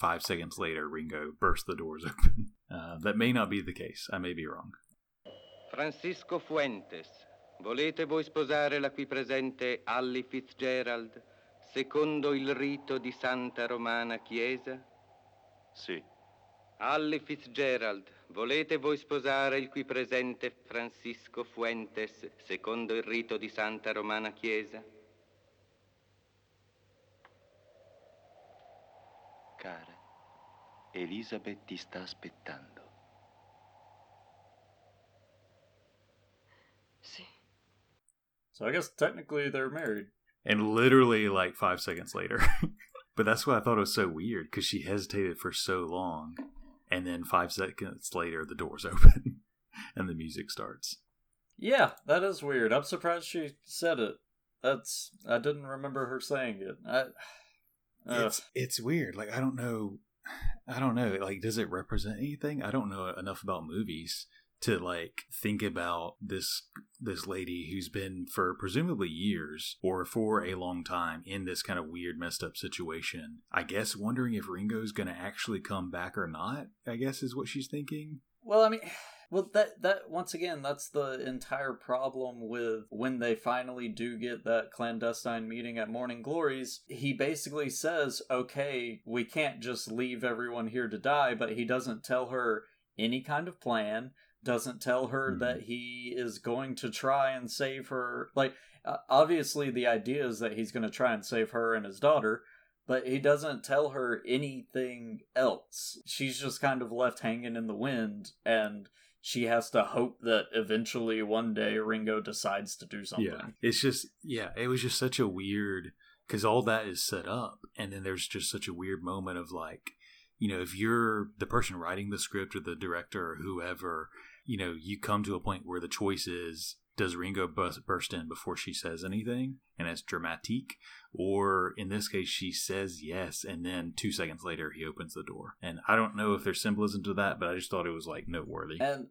five seconds later, Ringo burst the doors open. Uh, that may not be the case. I may be wrong. Francisco Fuentes, volete voi sposare la qui presente Allie Fitzgerald, secondo il rito di Santa Romana Chiesa? Sì. Alli Fitzgerald, volete voi sposare il qui presente Francisco Fuentes secondo il rito di Santa Romana Chiesa? Cara, Elisabeth ti sta aspettando. Sì. So I guess technically they're married. And literally like five seconds later. but that's why I thought it was so weird because she hesitated for so long. And then five seconds later, the doors open and the music starts. Yeah, that is weird. I'm surprised she said it. That's I didn't remember her saying it. I, uh, It's it's weird. Like I don't know, I don't know. Like does it represent anything? I don't know enough about movies to like think about this this lady who's been for presumably years or for a long time in this kind of weird messed up situation. I guess wondering if Ringo's to actually come back or not. I guess is what she's thinking. Well, I mean, well that that once again, that's the entire problem with when they finally do get that clandestine meeting at Morning Glories. He basically says, "Okay, we can't just leave everyone here to die," but he doesn't tell her any kind of plan. Doesn't tell her Mhm. that he is going to try and save her. Like, uh, obviously, the idea is that he's going to try and save her and his daughter but he doesn't tell her anything else. She's just kind of left hanging in the wind, and she has to hope that eventually one day Ringo decides to do something. Yeah, it's just yeah, it was just such a weird because all that is set up, and then there's just such a weird moment of like, you know, if you're the person writing the script or the director or whoever, you know, you come to a point where the choice is. Does Ringo burst in before she says anything, and it's dramatique, or in this case, she says yes, and then two seconds later he opens the door. And I don't know if there's symbolism to that, but I just thought it was like noteworthy. And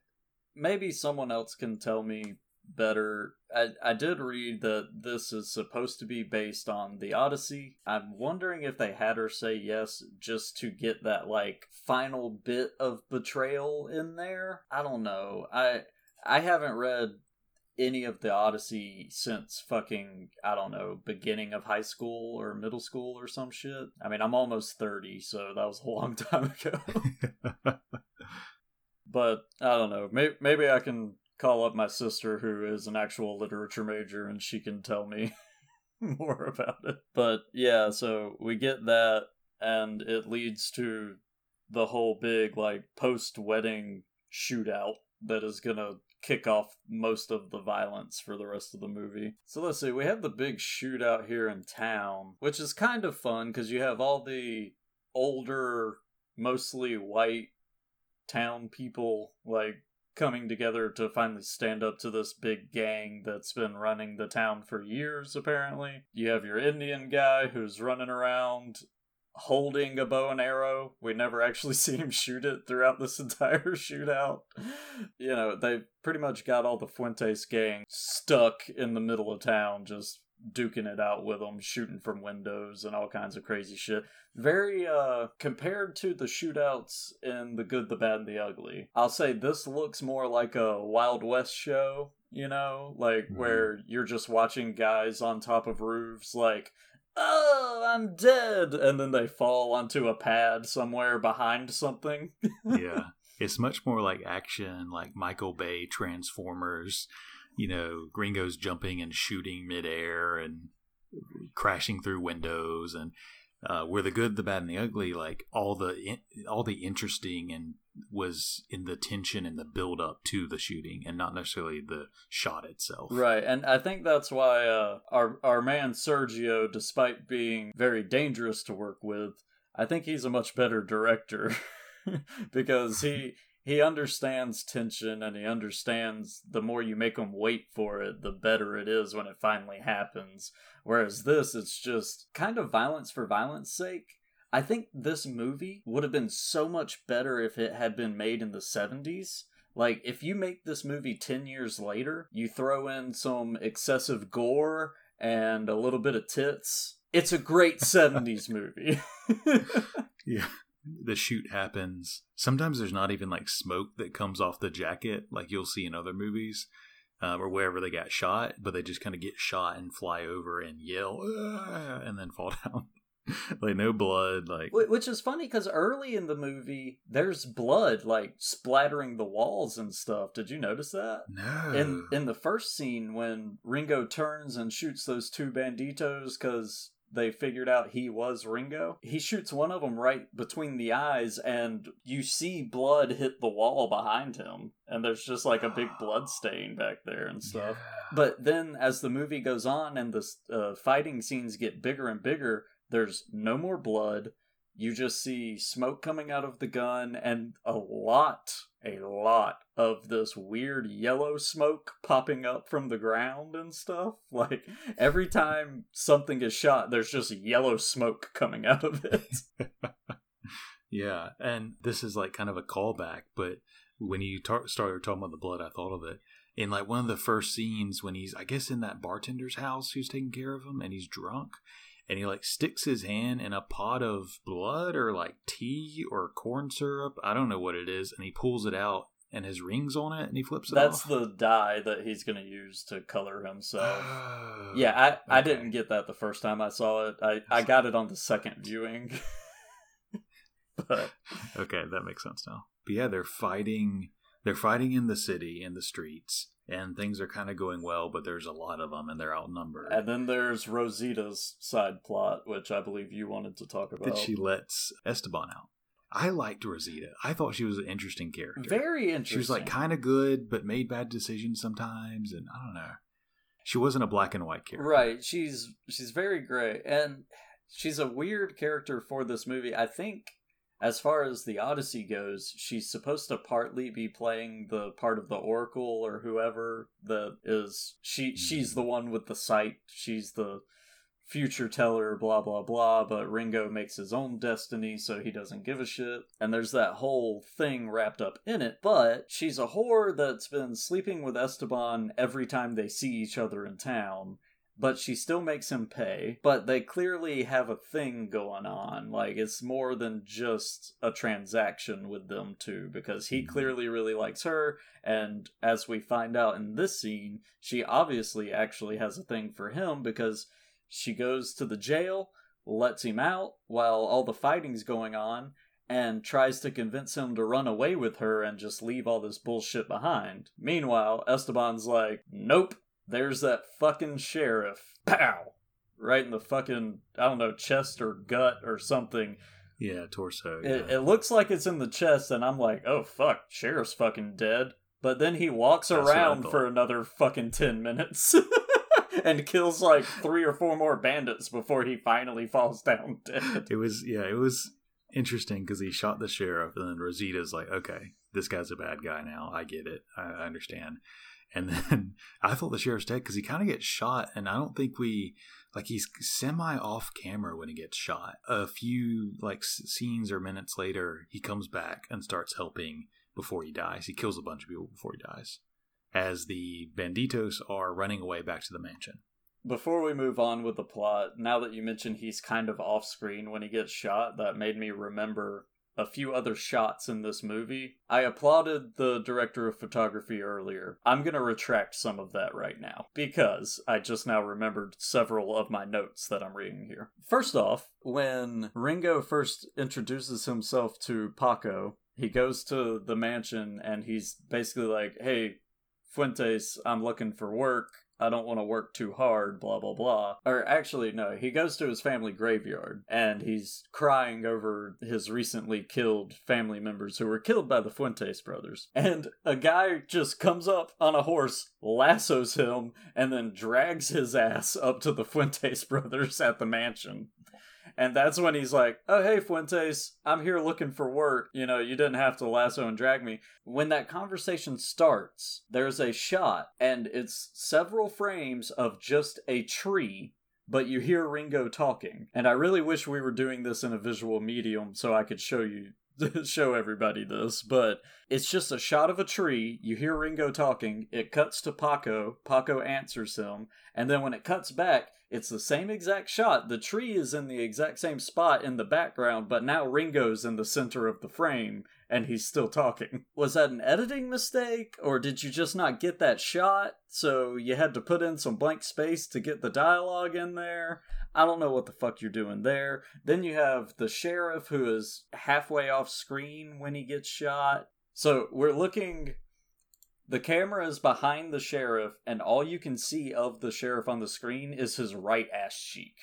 maybe someone else can tell me better. I, I did read that this is supposed to be based on the Odyssey. I'm wondering if they had her say yes just to get that like final bit of betrayal in there. I don't know. I I haven't read any of the Odyssey since fucking I don't know beginning of high school or middle school or some shit. I mean I'm almost thirty, so that was a long time ago. but I don't know. Maybe maybe I can call up my sister who is an actual literature major and she can tell me more about it. But yeah, so we get that and it leads to the whole big like post-wedding shootout that is to kick off most of the violence for the rest of the movie. So let's see, we have the big shootout here in town, which is kind of fun because you have all the older, mostly white town people like coming together to finally stand up to this big gang that's been running the town for years apparently. You have your indian guy who's running around holding a bow and arrow. We never actually see him shoot it throughout this entire shootout. You know they pretty much got all the fuentes gang stuck in the middle of town just duking it out with them shooting from windows and all kinds of crazy shit very uh compared to the shootouts in the good the bad and the ugly i'll say this looks more like a wild west show you know like Mhm. where you're just watching guys on top of roofs like oh i'm dead and then they fall onto a pad somewhere behind something yeah. It's much more like action, like Michael Bay Transformers, you know, gringos jumping and shooting midair and crashing through windows and uh, where the good, the bad, and the ugly, like all the all the interesting and was in the tension and the build up to the shooting, and not necessarily the shot itself. Right, and I think that's why uh, our our man Sergio, despite being very dangerous to work with, I think he's a much better director because he he understands tension and he understands the more you make him wait for it, the better it is when it finally happens. Whereas this, it's just kind of violence for violence sake. I think this movie would have been so much better if it had been made in the 70s. Like, if you make this movie 10 years later, you throw in some excessive gore and a little bit of tits, it's a great 70s movie. Yeah. The shoot happens. Sometimes there's not even like smoke that comes off the jacket, like you'll see in other movies, um, or wherever they got shot, but they just kind of get shot and fly over and yell, and then fall down. like no blood, like Which is funny because early in the movie, there's blood like splattering the walls and stuff. Did you notice that? no. In in the first scene when Ringo turns and shoots those two banditos because they figured out he was Ringo. He shoots one of them right between the eyes, and you see blood hit the wall behind him, and there's just like a big blood stain back there and stuff. But then, as the movie goes on and the uh, fighting scenes get bigger and bigger, there's no more blood. You just see smoke coming out of the gun and a lot, a lot of this weird yellow smoke popping up from the ground and stuff. Like every time something is shot, there's just yellow smoke coming out of it. yeah, and this is like kind of a callback, but when you tar- started talking about the blood, I thought of it. In like one of the first scenes when he's, I guess, in that bartender's house who's taking care of him and he's drunk and he like sticks his hand in a pot of blood or like tea or corn syrup. I don't know what it is, and he pulls it out and his rings on it and he flips it That's off. the dye that he's going to use to color himself. yeah, I, I didn't get that the first time I saw it. I, I got it on the second viewing. but Okay, that makes sense now. But yeah, they're fighting. They're fighting in the city, in the streets, and things are kind of going well. But there's a lot of them, and they're outnumbered. and then there's Rosita's side plot, which I believe you wanted to talk about. that she lets Esteban out. I liked Rosita. I thought she was an interesting character. Very interesting. She was like kind of good, but made bad decisions sometimes, and I don't know. She wasn't a black and white character. Right. She's she's very gray and she's a weird character for this movie. I think, as far as the Odyssey goes, she's supposed to partly be playing the part of the Oracle or whoever that is. She she's the one with the sight. She's the future teller. Blah blah blah. But Ringo makes his own destiny, so he doesn't give a shit. And there's that whole thing wrapped up in it. But she's a whore that's been sleeping with Esteban every time they see each other in town but she still makes him pay. But they clearly have a thing going on. Like, it's more than just a transaction with them two, because he mm-hmm. clearly really likes her, and as we find out in this scene, she obviously actually has a thing for him because she goes to the jail, lets him out while all the fighting's going on. And tries to convince him to run away with her and just leave all this bullshit behind. Meanwhile, Esteban's like, Nope, there's that fucking sheriff. Pow! Right in the fucking, I don't know, chest or gut or something. Yeah, torso. It, yeah. it looks like it's in the chest, and I'm like, oh fuck, sheriff's fucking dead. But then he walks That's around for another fucking 10 minutes and kills like three or four more bandits before he finally falls down dead. It was yeah, it was interesting because he shot the sheriff, and then Rosita's like, "Okay, this guy's a bad guy now. I get it. I understand." And then I thought the sheriff's dead because he kind of gets shot, and I don't think we like he's semi off camera when he gets shot. A few like scenes or minutes later, he comes back and starts helping before he dies. He kills a bunch of people before he dies, as the banditos are running away back to the mansion. Before we move on with the plot, now that you mentioned he's kind of off screen when he gets shot, that made me remember a few other shots in this movie. I applauded the director of photography earlier. I'm going to retract some of that right now because I just now remembered several of my notes that I'm reading here. First off, when Ringo first introduces himself to Paco, he goes to the mansion and he's basically like, "Hey, Fuentes, I'm looking for work. I don't want to work too hard, blah, blah, blah. Or actually, no, he goes to his family graveyard and he's crying over his recently killed family members who were killed by the Fuentes brothers. And a guy just comes up on a horse, lassos him, and then drags his ass up to the Fuentes brothers at the mansion. And that's when he's like, Oh, hey, Fuentes, I'm here looking for work. You know, you didn't have to lasso and drag me. When that conversation starts, there's a shot, and it's several frames of just a tree, but you hear Ringo talking. And I really wish we were doing this in a visual medium so I could show you. show everybody this, but it's just a shot of a tree. You hear Ringo talking. It cuts to Paco. Paco answers him, and then when it cuts back, it's the same exact shot. The tree is in the exact same spot in the background, but now Ringo's in the center of the frame and he's still talking. Was that an editing mistake, or did you just not get that shot? So you had to put in some blank space to get the dialogue in there? I don't know what the fuck you're doing there. Then you have the sheriff who is halfway off screen when he gets shot. So we're looking the camera is behind the sheriff, and all you can see of the sheriff on the screen is his right ass cheek.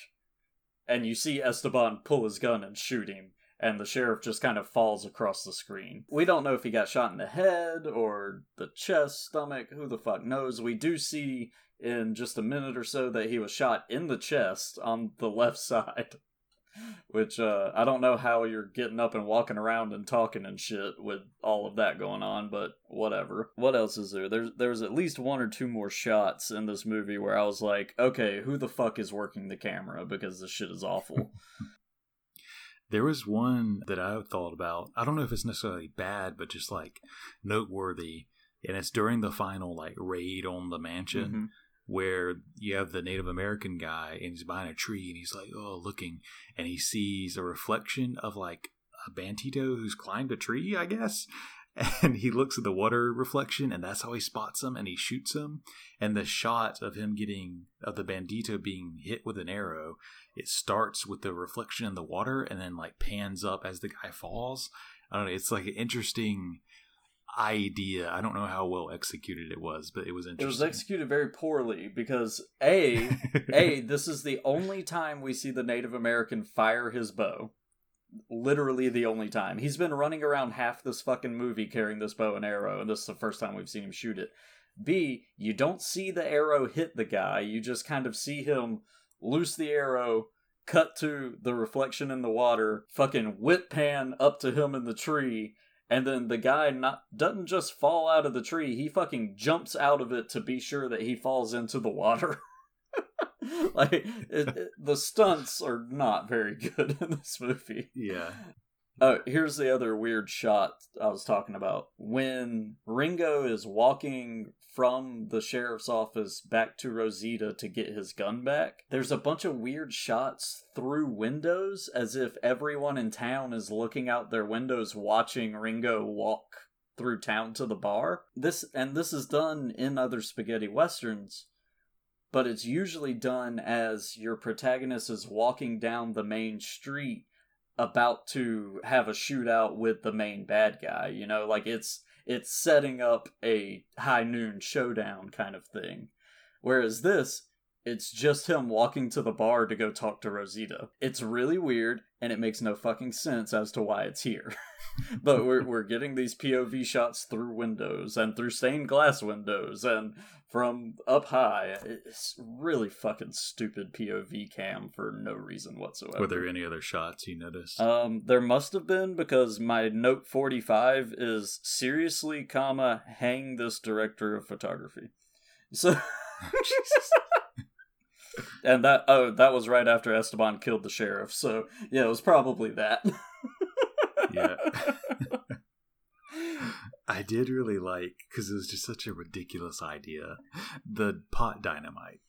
and you see Esteban pull his gun and shoot him, and the sheriff just kind of falls across the screen. We don't know if he got shot in the head or the chest, stomach, who the fuck knows. We do see in just a minute or so that he was shot in the chest on the left side. Which uh, I don't know how you're getting up and walking around and talking and shit with all of that going on, but whatever. What else is there? There's there's at least one or two more shots in this movie where I was like, okay, who the fuck is working the camera because this shit is awful. There was one that I thought about. I don't know if it's necessarily bad, but just like noteworthy. And it's during the final like raid on the mansion Mhm. where you have the Native American guy and he's behind a tree and he's like, oh, looking, and he sees a reflection of like a bandito who's climbed a tree, I guess. And he looks at the water reflection, and that's how he spots him, and he shoots him. And the shot of him getting of the bandito being hit with an arrow, it starts with the reflection in the water, and then like pans up as the guy falls. I don't know. It's like an interesting idea. I don't know how well executed it was, but it was interesting It was executed very poorly because a a this is the only time we see the Native American fire his bow. Literally the only time. He's been running around half this fucking movie carrying this bow and arrow, and this is the first time we've seen him shoot it. B, you don't see the arrow hit the guy, you just kind of see him loose the arrow, cut to the reflection in the water, fucking whip pan up to him in the tree, and then the guy not doesn't just fall out of the tree, he fucking jumps out of it to be sure that he falls into the water. like it, it- the stunts are not very good in this movie. yeah. Oh, here's the other weird shot I was talking about. When Ringo is walking from the sheriff's office back to Rosita to get his gun back, there's a bunch of weird shots through windows as if everyone in town is looking out their windows watching Ringo walk through town to the bar. This and this is done in other spaghetti westerns, but it's usually done as your protagonist is walking down the main street about to have a shootout with the main bad guy you know like it's it's setting up a high noon showdown kind of thing whereas this it's just him walking to the bar to go talk to Rosita. It's really weird and it makes no fucking sense as to why it's here. but we're we're getting these POV shots through windows and through stained glass windows and from up high. It's really fucking stupid POV cam for no reason whatsoever. Were there any other shots you noticed? Um, there must have been because my note forty five is seriously, comma, hang this director of photography. So, and that oh, that was right after Esteban killed the sheriff. So yeah, it was probably that. Yeah. I did really like because it was just such a ridiculous idea. The pot dynamite.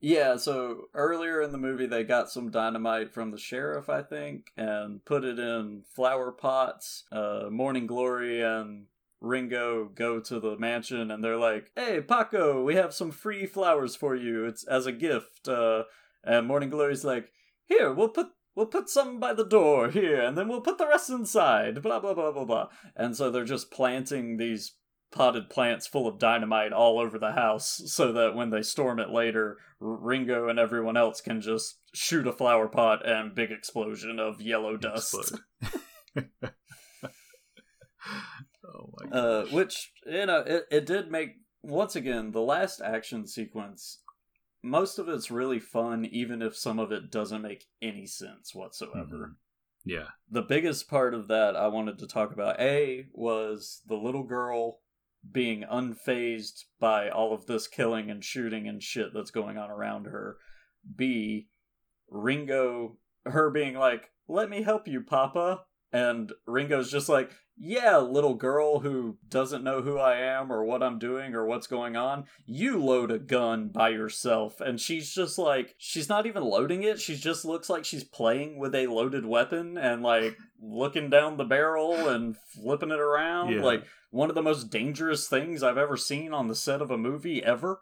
Yeah, so earlier in the movie, they got some dynamite from the sheriff, I think, and put it in flower pots. Uh, Morning Glory and Ringo go to the mansion, and they're like, "Hey, Paco, we have some free flowers for you. It's as a gift." Uh, and Morning Glory's like, "Here, we'll put." We'll put some by the door here, and then we'll put the rest inside. Blah blah blah blah blah. And so they're just planting these potted plants full of dynamite all over the house so that when they storm it later, Ringo and everyone else can just shoot a flower pot and big explosion of yellow dust. Oh my god. Uh, which, you know, it, it did make, once again, the last action sequence, most of it's really fun, even if some of it doesn't make any sense whatsoever. Mhm. Yeah. the biggest part of that I wanted to talk about A was the little girl being unfazed by all of this killing and shooting and shit that's going on around her. B Ringo her being like, "Let me help you, papa." And Ringo's just like, "Yeah, little girl who doesn't know who I am or what I'm doing or what's going on. You load a gun by yourself." And she's just like, she's not even loading it. She just looks like she's playing with a loaded weapon and like looking down the barrel and flipping it around. Yeah. Like one of the most dangerous things I've ever seen on the set of a movie ever.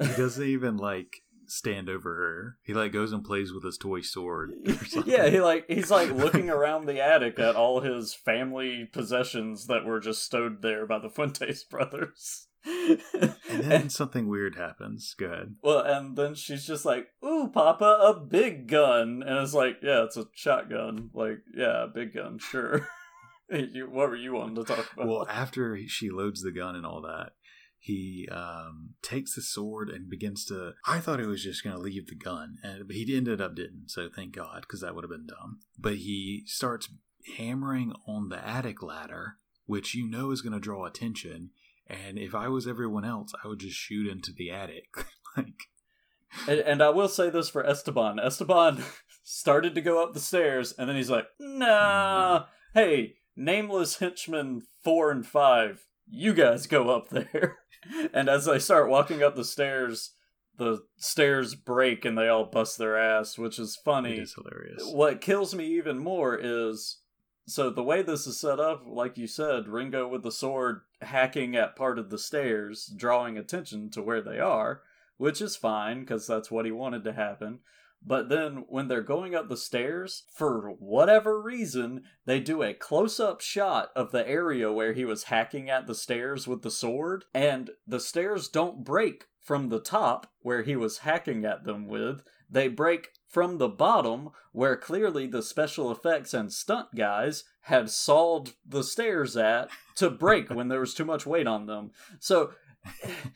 He doesn't even like stand over her. He like goes and plays with his toy sword. Or yeah, he like he's like looking around the attic at all his family possessions that were just stowed there by the Fuentes brothers. And then something weird happens. Go ahead. Well, and then she's just like, "Ooh, Papa, a big gun," and it's like, "Yeah, it's a shotgun. Like, yeah, big gun, sure." you, what were you wanting to talk about? Well, after she loads the gun and all that, he um, takes the sword and begins to. I thought he was just going to leave the gun, and but he ended up didn't. So thank God, because that would have been dumb. But he starts hammering on the attic ladder, which you know is going to draw attention. And if I was everyone else, I would just shoot into the attic. like, and, and I will say this for Esteban: Esteban started to go up the stairs, and then he's like, "Nah, hey, nameless henchmen four and five, you guys go up there." and as they start walking up the stairs, the stairs break and they all bust their ass, which is funny. it is hilarious. What kills me even more is so the way this is set up, like you said, Ringo with the sword hacking at part of the stairs, drawing attention to where they are, which is fine because that's what he wanted to happen. But then when they're going up the stairs, for whatever reason, they do a close up shot of the area where he was hacking at the stairs with the sword, and the stairs don't break from the top where he was hacking at them with. They break from the bottom where clearly the special effects and stunt guys had sawed the stairs at to break when there was too much weight on them. So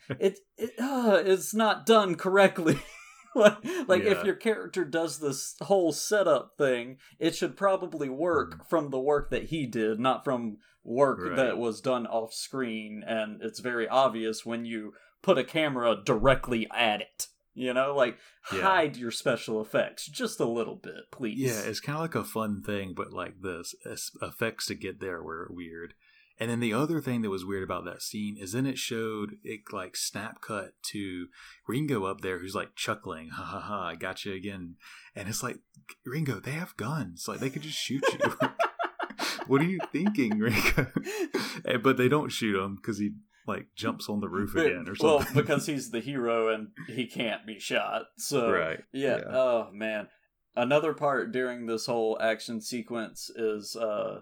it, it uh, it's not done correctly. like, like if your character does this whole setup thing, it should probably work mm. from the work that he did, not from work Right. that was done off screen. And it's very obvious when you put a camera directly at it. You know, like Yeah. hide your special effects just a little bit, please. Yeah, it's kind of like a fun thing, but like the s- s- effects to get there were weird. And then the other thing that was weird about that scene is then it showed it like snap cut to Ringo up there who's like chuckling, ha ha ha, I got you again. And it's like, Ringo, they have guns. Like they could just shoot you. what are you thinking, Ringo? But they don't shoot him because he like jumps on the roof again or something. well, because he's the hero and he can't be shot. So Right, Yeah. yeah. Oh man. Another part during this whole action sequence is uh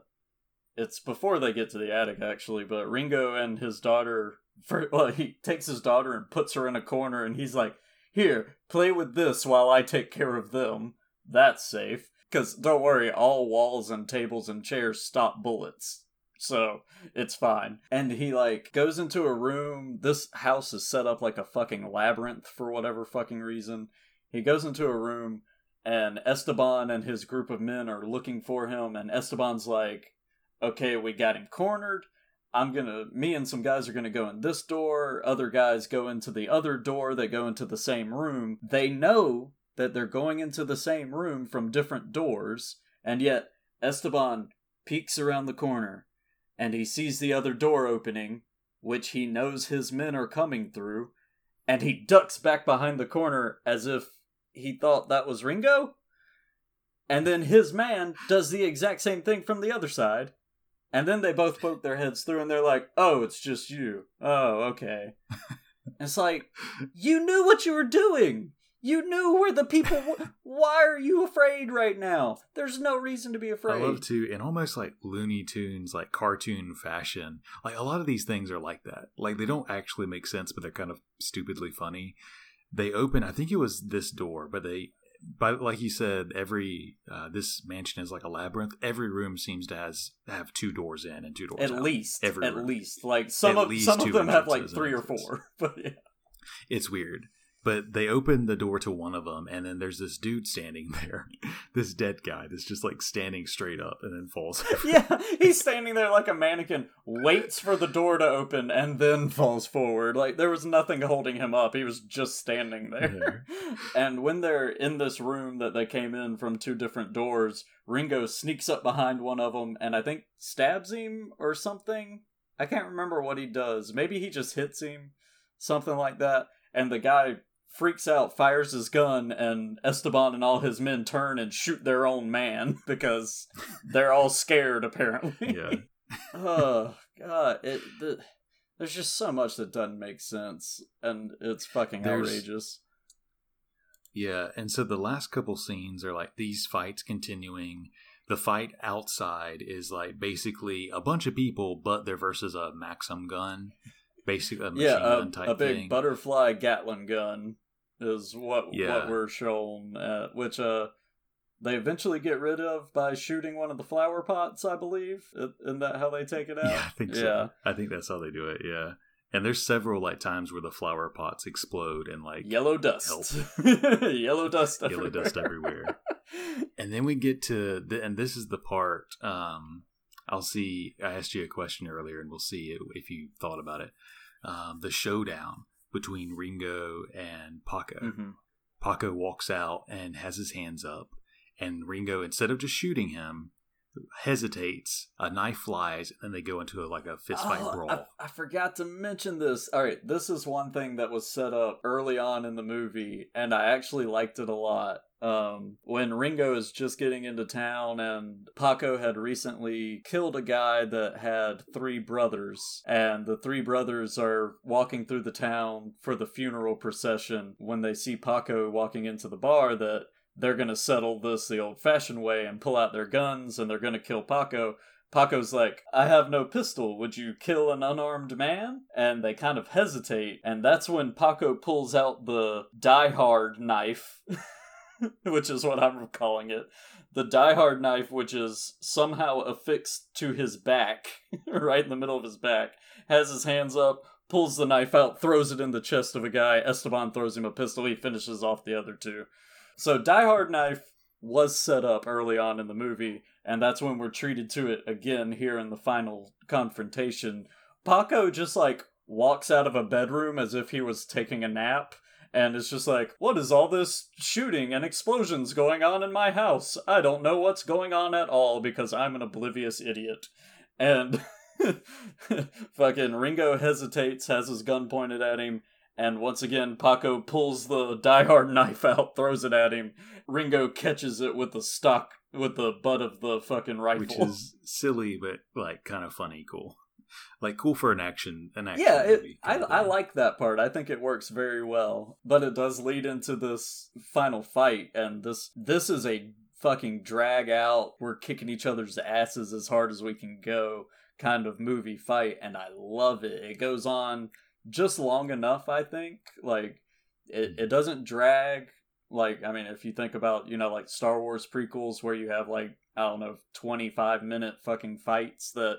it's before they get to the attic actually, but Ringo and his daughter for well, he takes his daughter and puts her in a corner and he's like, "Here, play with this while I take care of them. That's safe." Cuz don't worry, all walls and tables and chairs stop bullets. So, it's fine. And he like goes into a room. This house is set up like a fucking labyrinth for whatever fucking reason. He goes into a room and Esteban and his group of men are looking for him and Esteban's like, "Okay, we got him cornered. I'm to me and some guys are to go in this door. Other guys go into the other door. They go into the same room. They know that they're going into the same room from different doors, and yet Esteban peeks around the corner and he sees the other door opening, which he knows his men are coming through, and he ducks back behind the corner as if he thought that was Ringo. And then his man does the exact same thing from the other side. And then they both poke their heads through and they're like, oh, it's just you. Oh, okay. it's like, you knew what you were doing. You knew where the people. W- Why are you afraid right now? There's no reason to be afraid. I love to in almost like Looney Tunes, like cartoon fashion. Like a lot of these things are like that. Like they don't actually make sense, but they're kind of stupidly funny. They open. I think it was this door, but they, but like you said, every uh, this mansion is like a labyrinth. Every room seems to has have two doors in and two doors at out. least, Every at room. least, like some At of some of them have like three or four. But yeah. It's weird. But they open the door to one of them, and then there's this dude standing there, this dead guy that's just like standing straight up and then falls. over. yeah, he's standing there like a mannequin, waits for the door to open, and then falls forward. Like there was nothing holding him up. He was just standing there. and when they're in this room that they came in from two different doors, Ringo sneaks up behind one of them and I think stabs him or something. I can't remember what he does. Maybe he just hits him, something like that. And the guy freaks out, fires his gun, and Esteban and all his men turn and shoot their own man because they're all scared apparently. yeah. oh god, it the, there's just so much that doesn't make sense, and it's fucking There's- outrageous. Yeah, and so the last couple scenes are like these fights continuing. The fight outside is like basically a bunch of people, but they're versus a Maxim gun. basically a machine yeah, gun a, type a big thing. butterfly Gatling gun is what Yeah. what we're shown, uh, which uh they eventually get rid of by shooting one of the flower pots, I believe. Isn't that how they take it out? Yeah, I think so. I think that's how they do it. Yeah, and there's several like times where the flower pots explode and like Yellow dust. Yellow dust everywhere. yellow dust everywhere. and then we get to the, and this is the part um i'll see i asked you a question earlier and we'll see if you thought about it um the showdown between ringo and paco Mhm. paco walks out and has his hands up and ringo instead of just shooting him hesitates a knife flies and then they go into a, like a fist fight Oh, brawl I, I forgot to mention this. All right, this is one thing that was set up early on in the movie, and I actually liked it a lot. Um, when Ringo is just getting into town, and Paco had recently killed a guy that had three brothers, and the three brothers are walking through the town for the funeral procession. When they see Paco walking into the bar, that they're gonna settle this the old-fashioned way and pull out their guns, and they're gonna kill Paco. Paco's like, I have no pistol. Would you kill an unarmed man? And they kind of hesitate. And that's when Paco pulls out the Die Hard knife, which is what I'm calling it. The Die Hard knife, which is somehow affixed to his back, right in the middle of his back, has his hands up, pulls the knife out, throws it in the chest of a guy. Esteban throws him a pistol. He finishes off the other two. So Die Hard knife was set up early on in the movie, and that's when we're treated to it again here in the final confrontation. Paco just like walks out of a bedroom as if he was taking a nap. And it's just like, what is all this shooting and explosions going on in my house? I don't know what's going on at all because I'm an oblivious idiot. And fucking Ringo hesitates, has his gun pointed at him, and once again, Paco pulls the diehard knife out, throws it at him. Ringo catches it with the stock, with the butt of the fucking rifle. which is silly but like kind of funny cool like cool for an action an action yeah, it, movie I I like that part. I think it works very well, but it does lead into this final fight, and this this is a fucking drag out. We're kicking each other's asses as hard as we can go kind of movie fight, and I love it. It goes on just long enough, I think. Like it, it doesn't drag. Like I mean, if you think about you know like Star Wars prequels where you have like I don't know twenty five minute fucking fights that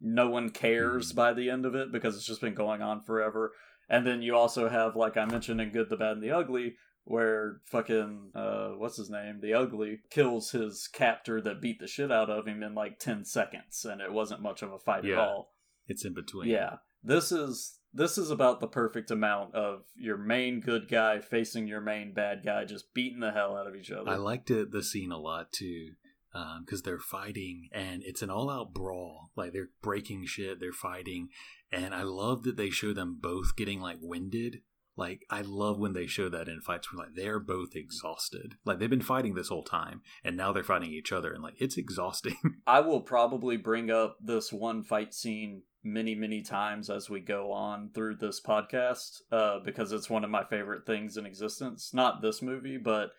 no one cares Mhm. by the end of it because it's just been going on forever. And then you also have, like I mentioned in Good, the Bad, and the Ugly, where fucking, uh, what's his name? The Ugly kills his captor that beat the shit out of him in like 10 seconds, and it wasn't much of a fight at all. it's in between Yeah. This is. This is about the perfect amount of your main good guy facing your main bad guy, just beating the hell out of each other. i liked it the scene a lot too um, because they're fighting and it's an all-out brawl. Like they're breaking shit they're fighting and i love that they show them both getting like winded. Like i love when they show that in fights where like they're both exhausted. Like they've been fighting this whole time and now they're fighting each other and like it's exhausting. I will probably bring up this one fight scene many, many times as we go on through this podcast uh, because it's one of my favorite things in existence. Not this movie, but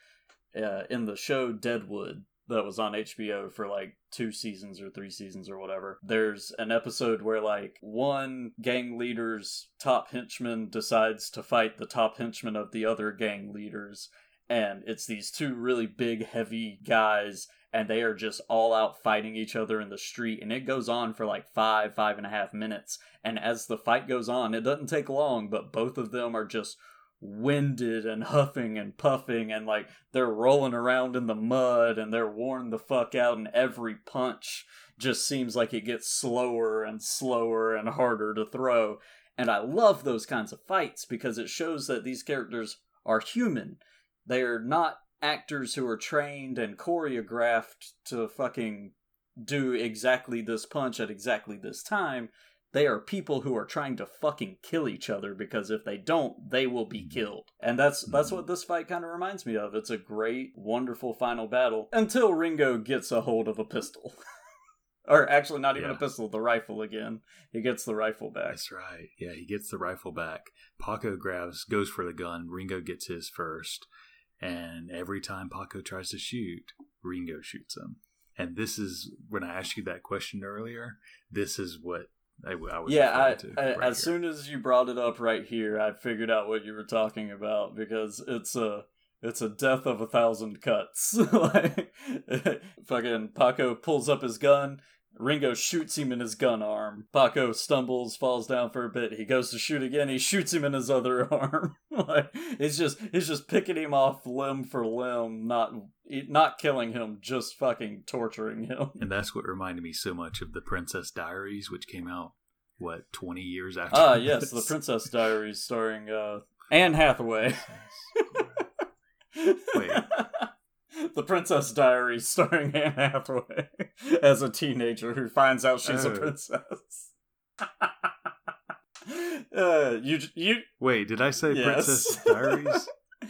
uh, in the show Deadwood that was on HBO for like two seasons or three seasons or whatever. There's an episode where like one gang leader's top henchman decides to fight the top henchman of the other gang leaders. And it's these two really big, heavy guys and they are just all out fighting each other in the street and it goes on for like five five and a half minutes. And as the fight goes on it doesn't take long but both of them are just winded and huffing and puffing and like they're rolling around in the mud and they're worn the fuck out and every punch just seems like it gets slower and slower and harder to throw. And i love those kinds of fights because it shows that these characters are human. They're not actors who are trained and choreographed to fucking do exactly this punch at exactly this time. They are people who are trying to fucking kill each other because if they don't, they will be mm-hmm. killed. And that's that's what mm-hmm. this fight kind of reminds me of. It's a great, wonderful final battle until Ringo gets a hold of a pistol. or actually not even Yeah. a pistol, the rifle again. He gets the rifle back. That's right. Yeah, he gets the rifle back. Paco grabs, goes for the gun. Ringo gets his first. And every time Paco tries to shoot, Ringo shoots him. And this is when I asked you that question earlier. This is what I, I was yeah, I, I, as here. soon as you brought it up right here, I figured out what you were talking about because it's a it's a death of a thousand cuts. like, fucking Paco pulls up his gun. Ringo shoots him in his gun arm. Paco stumbles, falls down for a bit. He goes to shoot again. He shoots him in his other arm. like he's just he's just picking him off limb for limb, not not killing him, just fucking torturing him. And that's what reminded me so much of the Princess Diaries, which came out what twenty years after. Ah, yes, the? Princess Diaries, starring uh, Anne Hathaway. Wait. the Princess Diaries, starring Anne Hathaway as a teenager who finds out she's a Oh. princess. uh, you you Wait, did I say yes. Princess Diaries?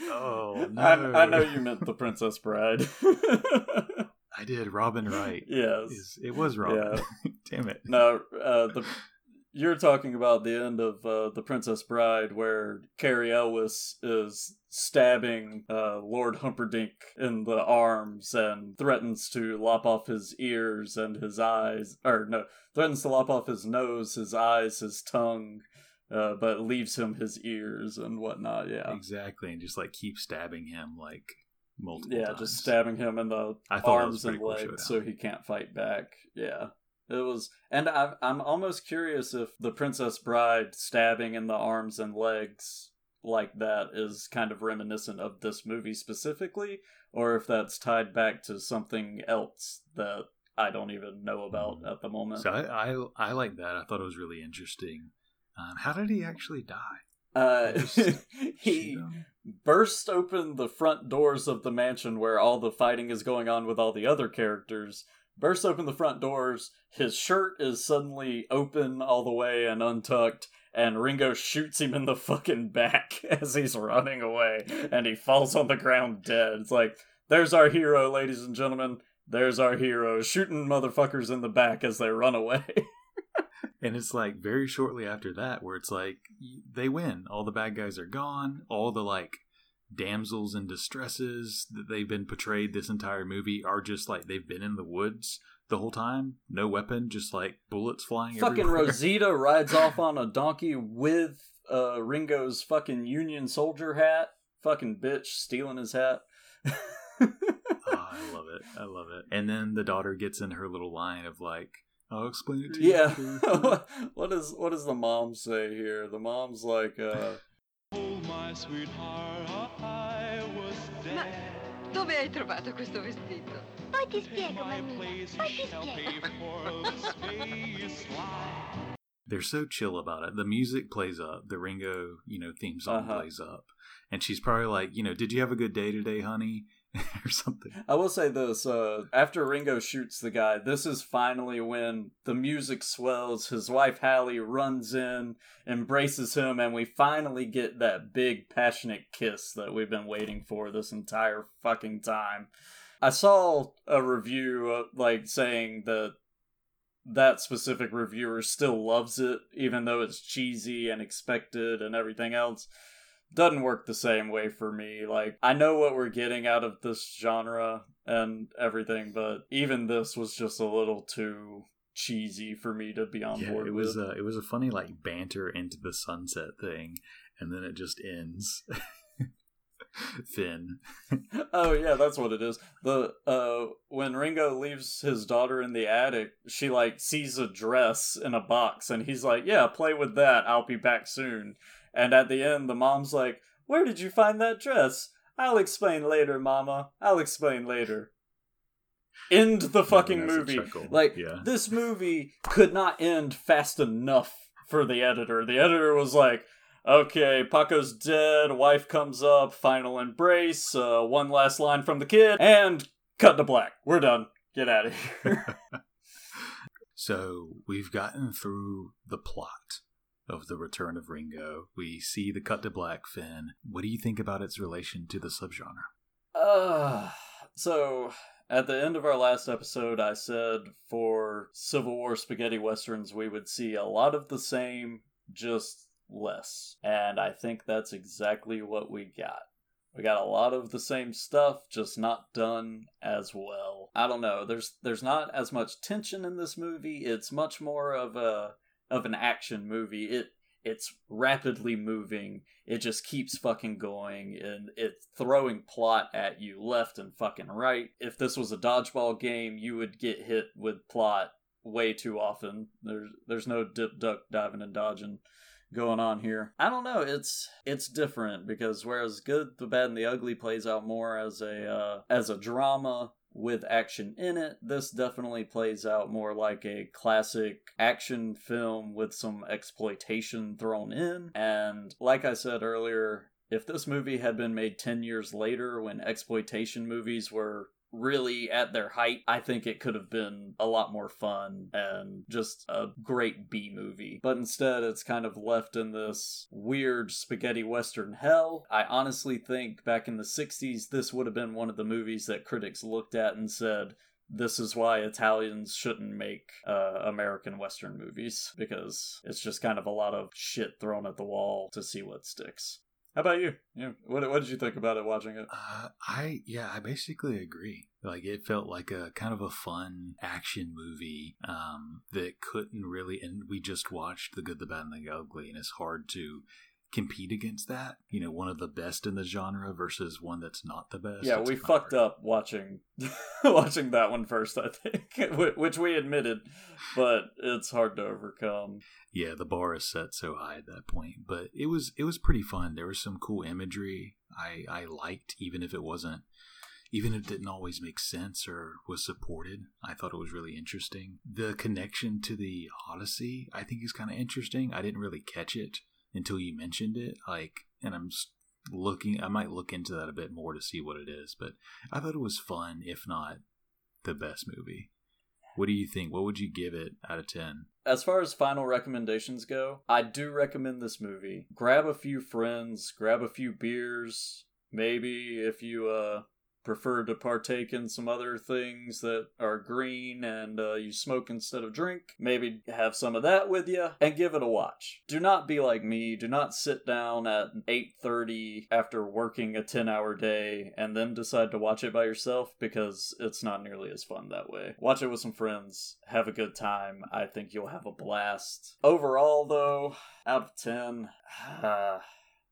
Oh no! I, I know you meant the Princess Bride. I did. Robin Wright. yes. It was Robin. Damn it. No, uh, the you're talking about the end of uh, the Princess Bride, where Cary Elwes is stabbing uh, Lord Humperdinck in the arms and threatens to lop off his ears and his eyes, or no, threatens to lop off his nose, his eyes, his tongue, uh, but leaves him his ears and whatnot. Yeah, Exactly, and just like keep stabbing him like multiple yeah, times. just stabbing him in the arms and pretty cool legs so he can't fight back. Yeah. It was, and I, I'm almost curious if the Princess Bride stabbing in the arms and legs like that is kind of reminiscent of this movie specifically, or if that's tied back to something else that I don't even know about Mm. at the moment. So I, I I like that. I thought it was really interesting. Um, how did he actually die? uh, Just he burst open the front doors of the mansion where all the fighting is going on with all the other characters. Bursts open the front doors. His shirt is suddenly open all the way and untucked, and Ringo shoots him in the fucking back as he's running away, and he falls on the ground dead. It's like, there's our hero, ladies and gentlemen. There's our hero shooting motherfuckers in the back as they run away. And it's like very shortly after that where it's like they win. All the bad guys are gone. All the like damsels in distresses that they've been portrayed this entire movie are just like they've been in the woods the whole time. No weapon, just like bullets flying fucking everywhere. Rosita rides off on a donkey with uh, Ringo's fucking Union soldier hat. Fucking bitch stealing his hat. oh, I love it. I love it. And then the daughter gets in her little line of like, "I'll explain it to you." yeah. later." what is what does the mom say here? The mom's like, uh, Ma dove hai trovato questo vestito? Poi ti spiego, mammina. Poi ti spiego. They're so chill about it. The music plays up. The Ringo, you know, theme song Uh-huh. plays up. And she's probably like, you know, did you have a good day today, honey? or something. I will say this: uh, after Ringo shoots the guy, this is finally when the music swells. His wife Hallie runs in, embraces him, and we finally get that big, passionate kiss that we've been waiting for this entire fucking time. I saw a review uh, like saying that that specific reviewer still loves it, even though it's cheesy and expected and everything else doesn't work the same way for me. Like I know what we're getting out of this genre and everything, but even this was just a little too cheesy for me to be on Yeah, board it with. was uh, it was a funny like banter into the sunset thing, and then it just ends. Fin. oh yeah, that's what it is. The uh when Ringo leaves his daughter in the attic, she like sees a dress in a box and he's like, "Yeah, play with that. I'll be back soon." And at the end, the mom's like, "Where did you find that dress?" "I'll explain later, mama. I'll explain later." End the fucking movie. Like Yeah. this movie could not end fast enough for the editor. The editor was like, Okay, Paco's dead. Wife comes up. Final embrace. Uh, one last line from the kid, and cut to black. We're done. Get out of here. So we've gotten through the plot of the Return of Ringo. We see the cut to black Fin. What do you think about its relation to the subgenre? uh, so at the end of our last episode, I said for Civil War spaghetti westerns, we would see a lot of the same, just less. And I think that's exactly what we got. We got a lot of the same stuff, just not done as well. I don't know. There's there's not as much tension in this movie. It's much more of a of an action movie. It it's rapidly moving. It just keeps fucking going and it's throwing plot at you left and fucking right. If this was a dodgeball game, you would get hit with plot way too often. There's there's no dip duck diving and dodging going on here. I don't know. It's it's different because whereas Good, the Bad, and the Ugly plays out more as a uh, as a drama with action in it, this definitely plays out more like a classic action film with some exploitation thrown in. And like I said earlier, if this movie had been made 10 years later when exploitation movies were really at their height, I think it could have been a lot more fun and just a great B movie. But instead, it's kind of left in this weird spaghetti western hell. I honestly think back in the 60s, this would have been one of the movies that critics looked at and said, this is why Italians shouldn't make uh, American Western movies because it's just kind of a lot of shit thrown at the wall to see what sticks. How about you? Yeah, what what did you think about it watching it? Uh, I yeah, I basically agree. Like it felt like a kind of a fun action movie um, that couldn't really. And we just watched The Good, the Bad, and the Ugly, and it's hard to compete against that. You know, one of the best in the genre versus one that's not the best. Yeah, It's we fucked hard. up watching watching that one first. I think, which we admitted, but it's hard to overcome. yeah the bar is set so high at that point but it was it was pretty fun there was some cool imagery i i liked even if it wasn't even if it didn't always make sense or was supported i thought it was really interesting the connection to the odyssey i think is kind of interesting i didn't really catch it until you mentioned it like and i'm looking i might look into that a bit more to see what it is but i thought it was fun if not the best movie what do you think what would you give it out of 10 As far as final recommendations go, I do recommend this movie. Grab a few friends, grab a few beers. Maybe if you uh, prefer to partake in some other things that are green and uh, you smoke instead of drink, maybe have some of that with you and give it a watch. Do not be like me. Do not sit down at 8:30 after working a 10-hour day and then decide to watch it by yourself because it's not nearly as fun that way. Watch it with some friends. Have a good time. I think you'll have a blast. Overall though, out of 10, uh,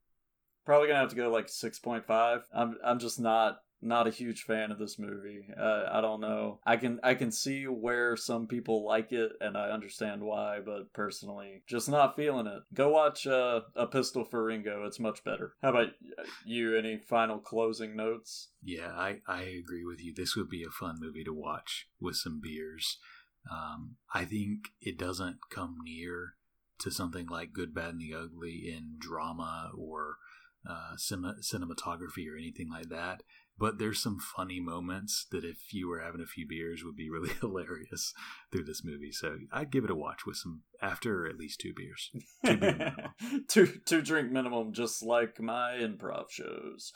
probably going to have to go like 6.5. I'm I'm just not not a huge fan of this movie. Uh, I don't know. I can I can see where some people like it, and I understand why. But personally, just not feeling it. Go watch uh, a Pistol for Ringo. It's much better. How about you? Any final closing notes? Yeah, I, I agree with you. This would be a fun movie to watch with some beers. Um, I think it doesn't come near to something like Good, Bad, and the Ugly in drama or uh, cin- cinematography or anything like that. But there's some funny moments that if you were having a few beers would be really hilarious through this movie. So I'd give it a watch with some after at least two beers. Two beer two two drink minimum, just like my improv shows.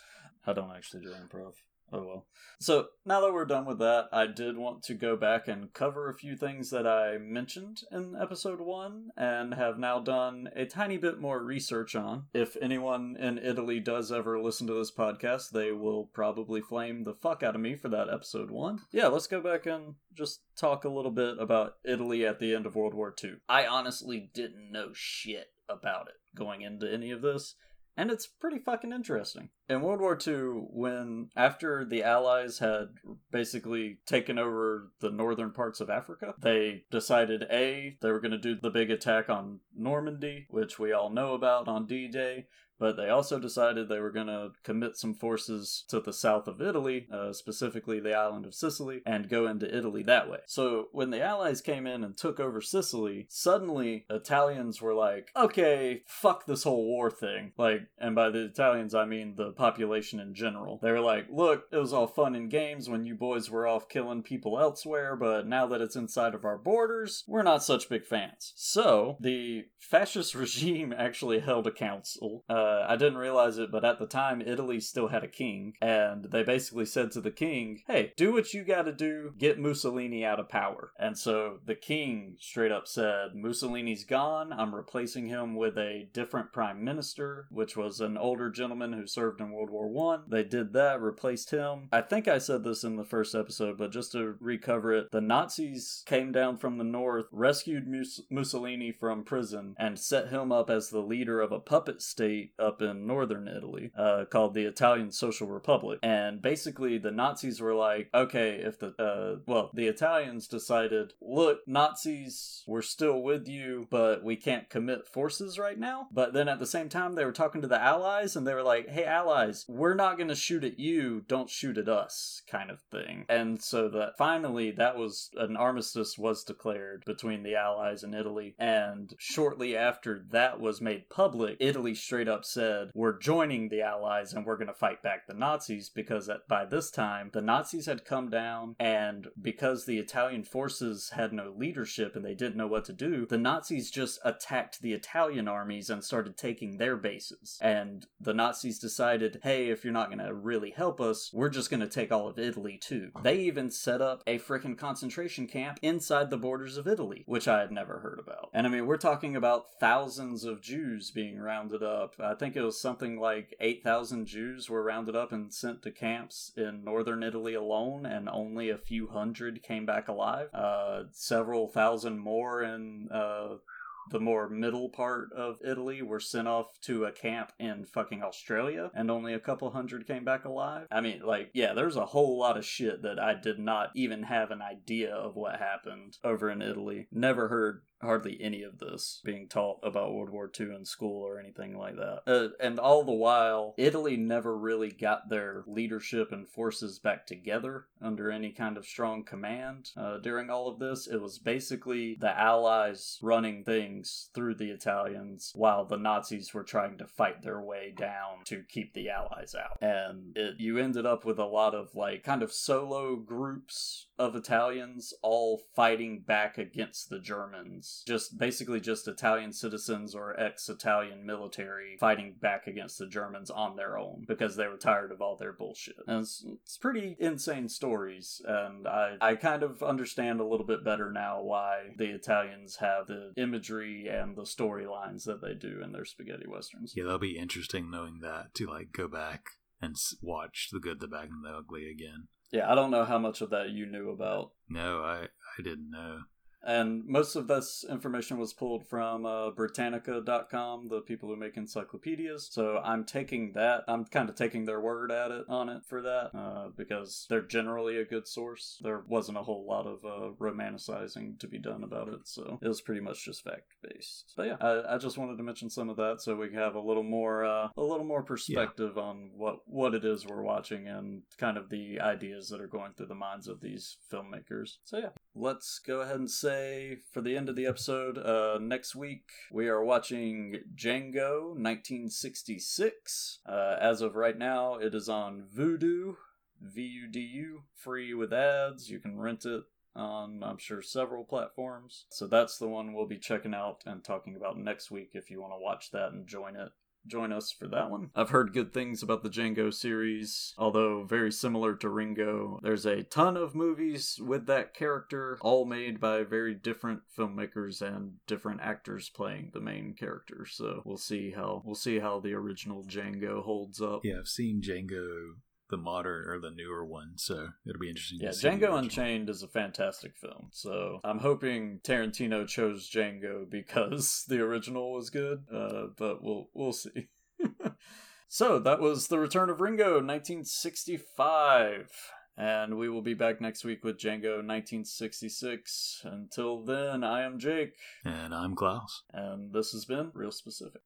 I don't actually do improv. Oh well. So now that we're done with that, I did want to go back and cover a few things that I mentioned in episode one and have now done a tiny bit more research on. If anyone in Italy does ever listen to this podcast, they will probably flame the fuck out of me for that episode one. Yeah, let's go back and just talk a little bit about Italy at the end of World War II. I honestly didn't know shit about it going into any of this and it's pretty fucking interesting. In World War II, when after the Allies had basically taken over the northern parts of Africa, they decided A, they were going to do the big attack on Normandy, which we all know about on D Day. But they also decided they were going to commit some forces to the south of Italy, uh, specifically the island of Sicily, and go into Italy that way. So when the Allies came in and took over Sicily, suddenly Italians were like, okay, fuck this whole war thing. Like, and by the Italians, I mean the population in general. They were like, look, it was all fun and games when you boys were off killing people elsewhere, but now that it's inside of our borders, we're not such big fans. So the fascist regime actually held a council. Uh, I didn't realize it, but at the time, Italy still had a king, and they basically said to the king, "Hey, do what you got to do, get Mussolini out of power." And so the king straight up said, "Mussolini's gone. I'm replacing him with a different prime minister, which was an older gentleman who served in World War One." They did that, replaced him. I think I said this in the first episode, but just to recover it, the Nazis came down from the north, rescued Mus- Mussolini from prison, and set him up as the leader of a puppet state up in northern Italy uh, called the Italian Social Republic. And basically, the Nazis were like, okay, if the, uh, well, the Italians decided, look, Nazis, we're still with you, but we can't commit forces right now. But then at the same time, they were talking to the Allies and they were like, hey, Allies, we're not going to shoot at you, don't shoot at us, kind of thing. And so that finally, that was an armistice was declared between the Allies and Italy. And shortly after that was made public, Italy straight up said, we're joining the Allies and we're going to fight back the Nazis because at, by this time, the Nazis had come down and because the Italian forces had no leadership and they didn't know what to do, the Nazis just attacked the Italian armies and started taking their bases. And the Nazis decided, hey, if you're not going to really help us, we're just going to take all of Italy too. They even set up a freaking concentration camp inside the borders of Italy, which I had never heard about. And I mean, we're talking about thousands of Jews being rounded up. I think it was something like 8,000 Jews were rounded up and sent to camps in northern Italy alone, and only a few hundred came back alive. Uh, several thousand more in uh, the more middle part of Italy were sent off to a camp in fucking Australia, and only a couple hundred came back alive. I mean, like, yeah, there's a whole lot of shit that I did not even have an idea of what happened over in Italy. Never heard hardly any of this being taught about World War II in school or anything like that. Uh, and all the while, Italy never really got their leadership and forces back together under any kind of strong command uh, during all of this. It was basically the Allies running things through the Italians while the Nazis were trying to fight their way down to keep the Allies out. And it, you ended up with a lot of like kind of solo groups of Italians all fighting back against the Germans. Just basically just Italian citizens or ex Italian military fighting back against the Germans on their own because they were tired of all their bullshit. And it's, it's pretty insane stories. And I, I kind of understand a little bit better now why the Italians have the imagery and the storylines that they do in their spaghetti westerns. Yeah, that'll be interesting knowing that to like go back and watch the good, the bad, and the ugly again. Yeah, I don't know how much of that you knew about. No, I I didn't know. And most of this information was pulled from uh, Britannica.com, the people who make encyclopedias. So I'm taking that. I'm kind of taking their word at it on it for that uh, because they're generally a good source. There wasn't a whole lot of uh, romanticizing to be done about it, so it was pretty much just fact based. But yeah, I, I just wanted to mention some of that so we have a little more uh, a little more perspective on what what it is we're watching and kind of the ideas that are going through the minds of these filmmakers. So yeah, let's go ahead and say for the end of the episode, uh, next week we are watching Django 1966. Uh, as of right now, it is on Vudu, V U D U, free with ads. You can rent it on, I'm sure, several platforms. So that's the one we'll be checking out and talking about next week if you want to watch that and join it join us for that one. I've heard good things about the Django series, although very similar to Ringo. There's a ton of movies with that character, all made by very different filmmakers and different actors playing the main character. So we'll see how we'll see how the original Django holds up. Yeah, I've seen Django, the modern or the newer one, so it'll be interesting. Yeah, to see Django. Unchained is a fantastic film. So I'm hoping Tarantino chose Django because the original was good. Uh, but we'll we'll see. so that was the Return of Ringo, 1965. And we will be back next week with Django 1966. Until then, I am Jake, And I'm Klaus. and this has been Real Specific.